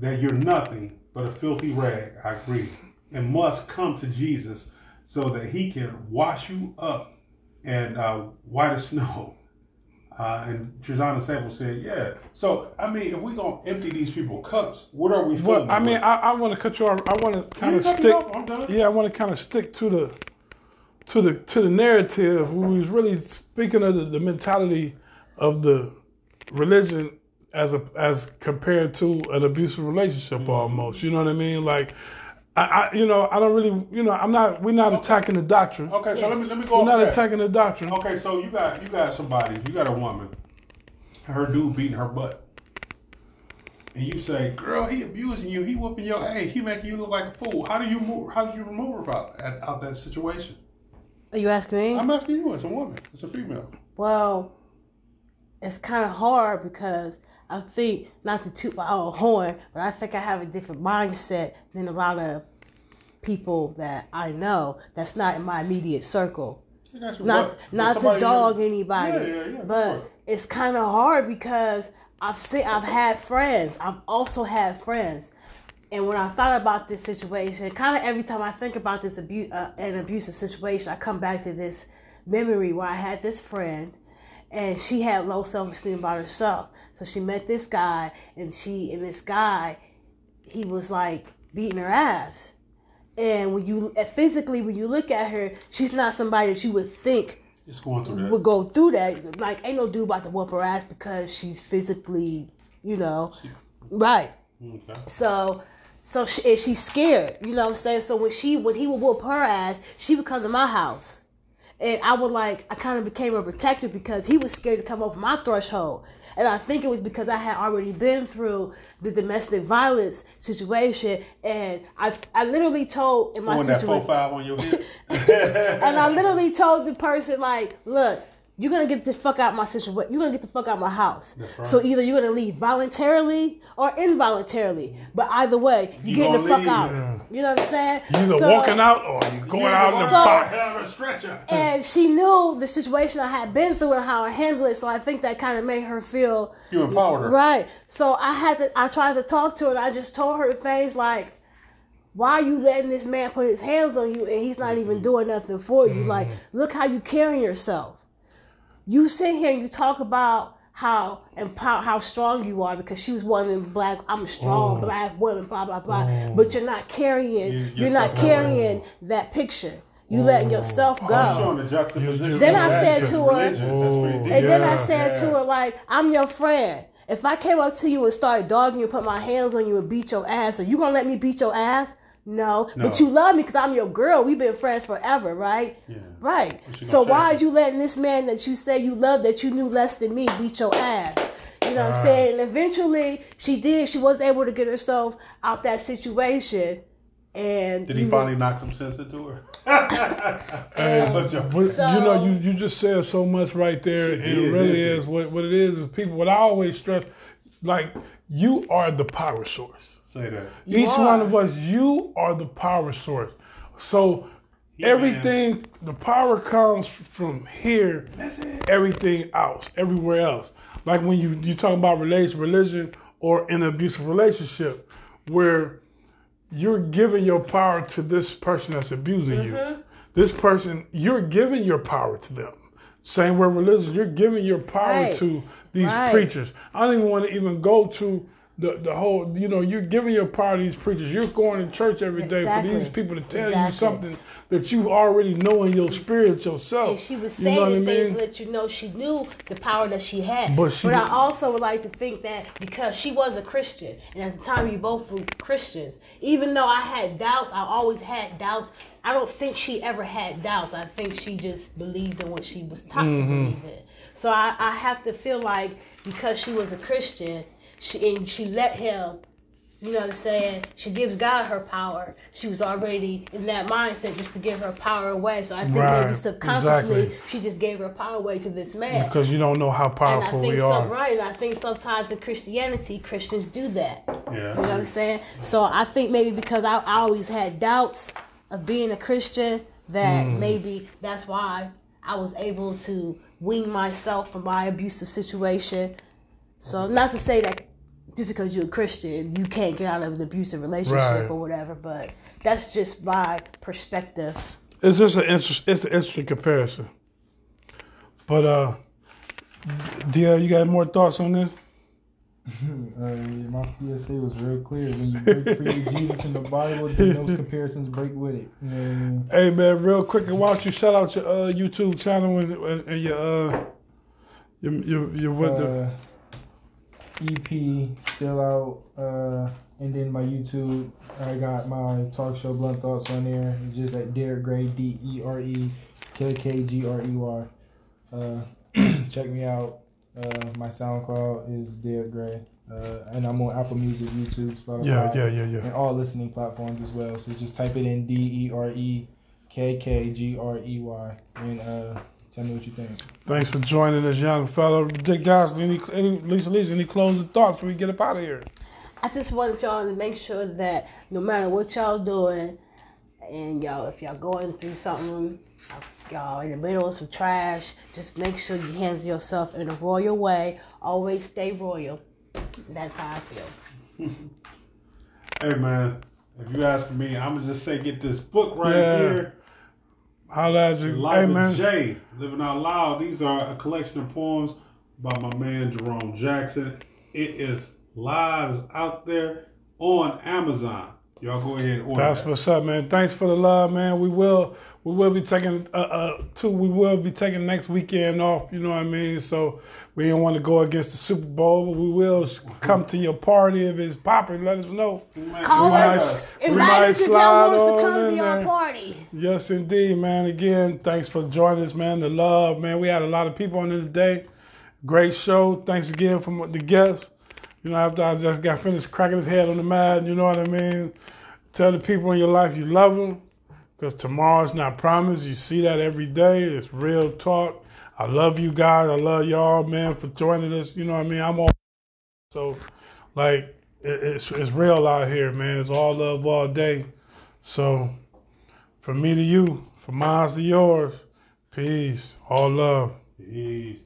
C: that you're nothing but a filthy rag. I agree, and must come to Jesus so that He can wash you up and uh, white as snow. *laughs* Uh, and Trizana Sample said, "Yeah." So I mean, if we're gonna empty these people cups, what are we?
A: Well, I mean,
C: with?
A: I, I want to cut you off. I want to kind of stick.
C: I'm.
A: Yeah, I want to kind of stick to the to the to the narrative. We was really speaking of the, the mentality of the religion as a as compared to an abusive relationship,
C: Mm-hmm.
A: almost. You know what I mean? Like, I, I you know I don't really you know I'm not we're not attacking the doctrine.
C: okay, so let me let me go.
A: We're not
C: that.
A: attacking the doctrine.
C: Okay, so you got you got somebody, you got a woman, her dude beating her butt, and you say, "Girl, he abusing you, he whooping your ass, he making you look like a fool." How do you move? How do you remove her out, out, out that situation?
D: Are you asking me?
C: I'm asking you. It's a woman. It's a female.
D: Well, it's kind of hard because I think not to toot my own horn, but I think I have a different mindset than a lot of people that I know. That's not in my immediate circle. Not
C: But-
D: not to dog anybody,
C: Yeah, yeah, yeah,
D: but it's kind of hard because I've seen I've had friends. I've also had friends. And when I thought about this situation, kind of every time I think about this abuse, uh, an abusive situation, I come back to this memory where I had this friend, and she had low self esteem about herself. So she met this guy, and she and this guy, he was like beating her ass. And when you uh, physically, when you look at her, she's not somebody that you would think
C: It's going through that.
D: would go through that. Like, ain't no dude about to whoop her ass because she's physically, you know, right.
C: Okay.
D: So, so she, and she's scared. You know what I'm saying? So when she, when he would whoop her ass, she would come to my house, and I would like, I kind of became a protector because he was scared to come over my threshold. And I think it was because I had already been through the domestic violence situation, and I, I literally told in my
C: Throwing that four
D: situation,
C: on your *laughs*
D: and I literally told the person like, look, you're gonna get the fuck out my situation. You're gonna get the fuck out my house.
C: right.
D: So either you're gonna leave voluntarily or involuntarily. But either way, you're
C: You
D: getting the
C: gonna
D: fuck
C: leave.
D: out. You know what I'm saying?
A: You either
D: So-
A: walking out or you're going out in the
D: So-
A: box.
C: Have a stretcher.
D: And she knew the situation I had been through and how I handled it. So I think that kind of made her feel
C: You empowered her.
D: Right. So I had to. I tried to talk to her, and I just told her things like, "Why are you letting this man put his hands on you, and he's not even mm-hmm. doing nothing for you? Like, mm-hmm. look how you carrying yourself. You sit here and you talk about how empower, how strong you are because she was one of them black. I'm a strong black woman. Blah blah blah. But you're not carrying.
C: You-
D: you're not
C: yourself.
D: carrying that picture. You letting yourself oh, go.
C: I'm showing the juxtaposition.
D: Then I said to her-
C: religion. That's.
D: And then I
A: Yeah,
D: said to her, like, I'm your friend. If I came up to you and started dogging you put my hands on you and beat your ass, are you gonna let me beat your ass? No. But you love me because I'm your girl. We've been friends forever, right?
C: Yeah.
D: Right. So
C: gonna
D: why is you letting this man that you say you love that you knew less than me beat your ass? You know what I'm saying? And eventually she did. She was able to get herself out that situation. And
C: Did he
D: you-
C: finally knock some sense into her? *laughs* *laughs* I'm.
A: But,
D: So-
A: you know, you, you just said so much right there. It
C: did,
A: really is what what it is. Is people. What I always stress, like you are the power source.
C: Say that.
A: Each
D: are.
A: one of us, you are the power source. So everything, the power comes from here. Everything else, everywhere else. Like when you you talk about religion, religion, or an abusive relationship, where you're giving your power to this person that's abusing you. Mm-hmm. This person, you're giving your power to them. Same with religion, you're giving your power
D: Right.
A: to these
D: Right.
A: preachers. I don't even want to even go to the the whole you know you're giving your power to these preachers. You're going to church every day
D: Exactly.
A: for these people to tell you something that you already know in your spirit yourself.
D: And she was
A: You know
D: saying
A: I
D: things
A: mean?
D: let you know she knew the power that she had.
A: But she
D: I also would like to think that because she was a Christian, and at the time you both were Christians, even though I had doubts, I always had doubts. I don't think she ever had doubts. I think she just believed in what she was taught
A: Mm-hmm.
D: to believe in. So I, I have to feel like because she was a Christian, she and she let him you know what I'm saying? She gives God her power. She was already in that mindset just to give her power away. So I think
A: Right,
D: maybe subconsciously
A: exactly.
D: she just gave her power away to this man.
A: because you don't know how
D: and I
A: powerful
D: think
A: we
D: some,
A: are.
D: right, and I think sometimes in Christianity Christians do that.
C: Yeah.
D: You know what I'm saying? So I think maybe because I, I always had doubts of being a Christian, that
A: Hmm.
D: maybe that's why I was able to wean myself from my abusive situation. So not to say that just because you're a Christian, you can't get out of an abusive relationship
A: Right.
D: or whatever, but that's just my perspective.
A: It's just an interest. It's an interesting comparison. But uh, DL, you got more thoughts on this? *laughs*
E: Uh, my PSA was real clear. When you break free with Jesus in the Bible, then those *laughs* comparisons break with it. You know I mean?
A: Hey man, real quick, why don't you shout out your uh, YouTube channel and, and, and your uh, your your, your what the
E: Uh, EP still out, uh, and then my YouTube, I got my talk show Blunt Thoughts on there. It's just at Derekk Grey, D E R E K K G R E Y. Uh, *clears throat* check me out. Uh, my SoundCloud is Derekk Grey, uh, and I'm on Apple Music, YouTube, Spotify,
A: yeah yeah yeah yeah.
E: and all listening platforms as well. So just type it in D E R E K K G R E Y, and uh, tell me what you think.
A: Thanks for joining us, young fellow. Dick Johnson, any, any Lisa Lisa, any closing thoughts before we get up out of here?
D: I just wanted y'all to make sure that no matter what y'all doing, and y'all, if y'all going through something, y'all in the middle of some trash, just make sure you handle yourself in a royal way. Always stay royal. That's how I feel. *laughs*
C: Hey man, if you ask me, I'm gonna just say get this book right
A: Yeah.
C: here.
A: Holla at you.
C: Life
A: Hey
C: of. Jay, Living Out Loud. These are a collection of poems by my man Jerome Jackson. It is lives out there on Amazon. Y'all go ahead and order
A: That's
C: that.
A: what's up, man. Thanks for the love, man. We will we will be taking uh, uh two we will be taking next weekend off, you know what I mean? So we didn't want to go against the Super Bowl, but we will come to your party if it's popping. Let us know.
D: Call
A: We
D: us.
A: might- we might
D: us if
A: slide
D: y'all want us
A: on
D: to come to your party.
A: Yes, indeed, man. Again, thanks for joining us, man. The love, man. We had a lot of people on there today. Great show. Thanks again from the guests. You know, after I just got finished cracking his head on the mat, you know what I mean? Tell the people in your life you love them because tomorrow's not promised. You see that every day. It's real talk. I love you guys. I love y'all, man, for joining us. You know what I mean? I'm all so like it's it's real out here, man. It's all love all day. So from me to you, from mine to yours, peace, all love.
C: Peace.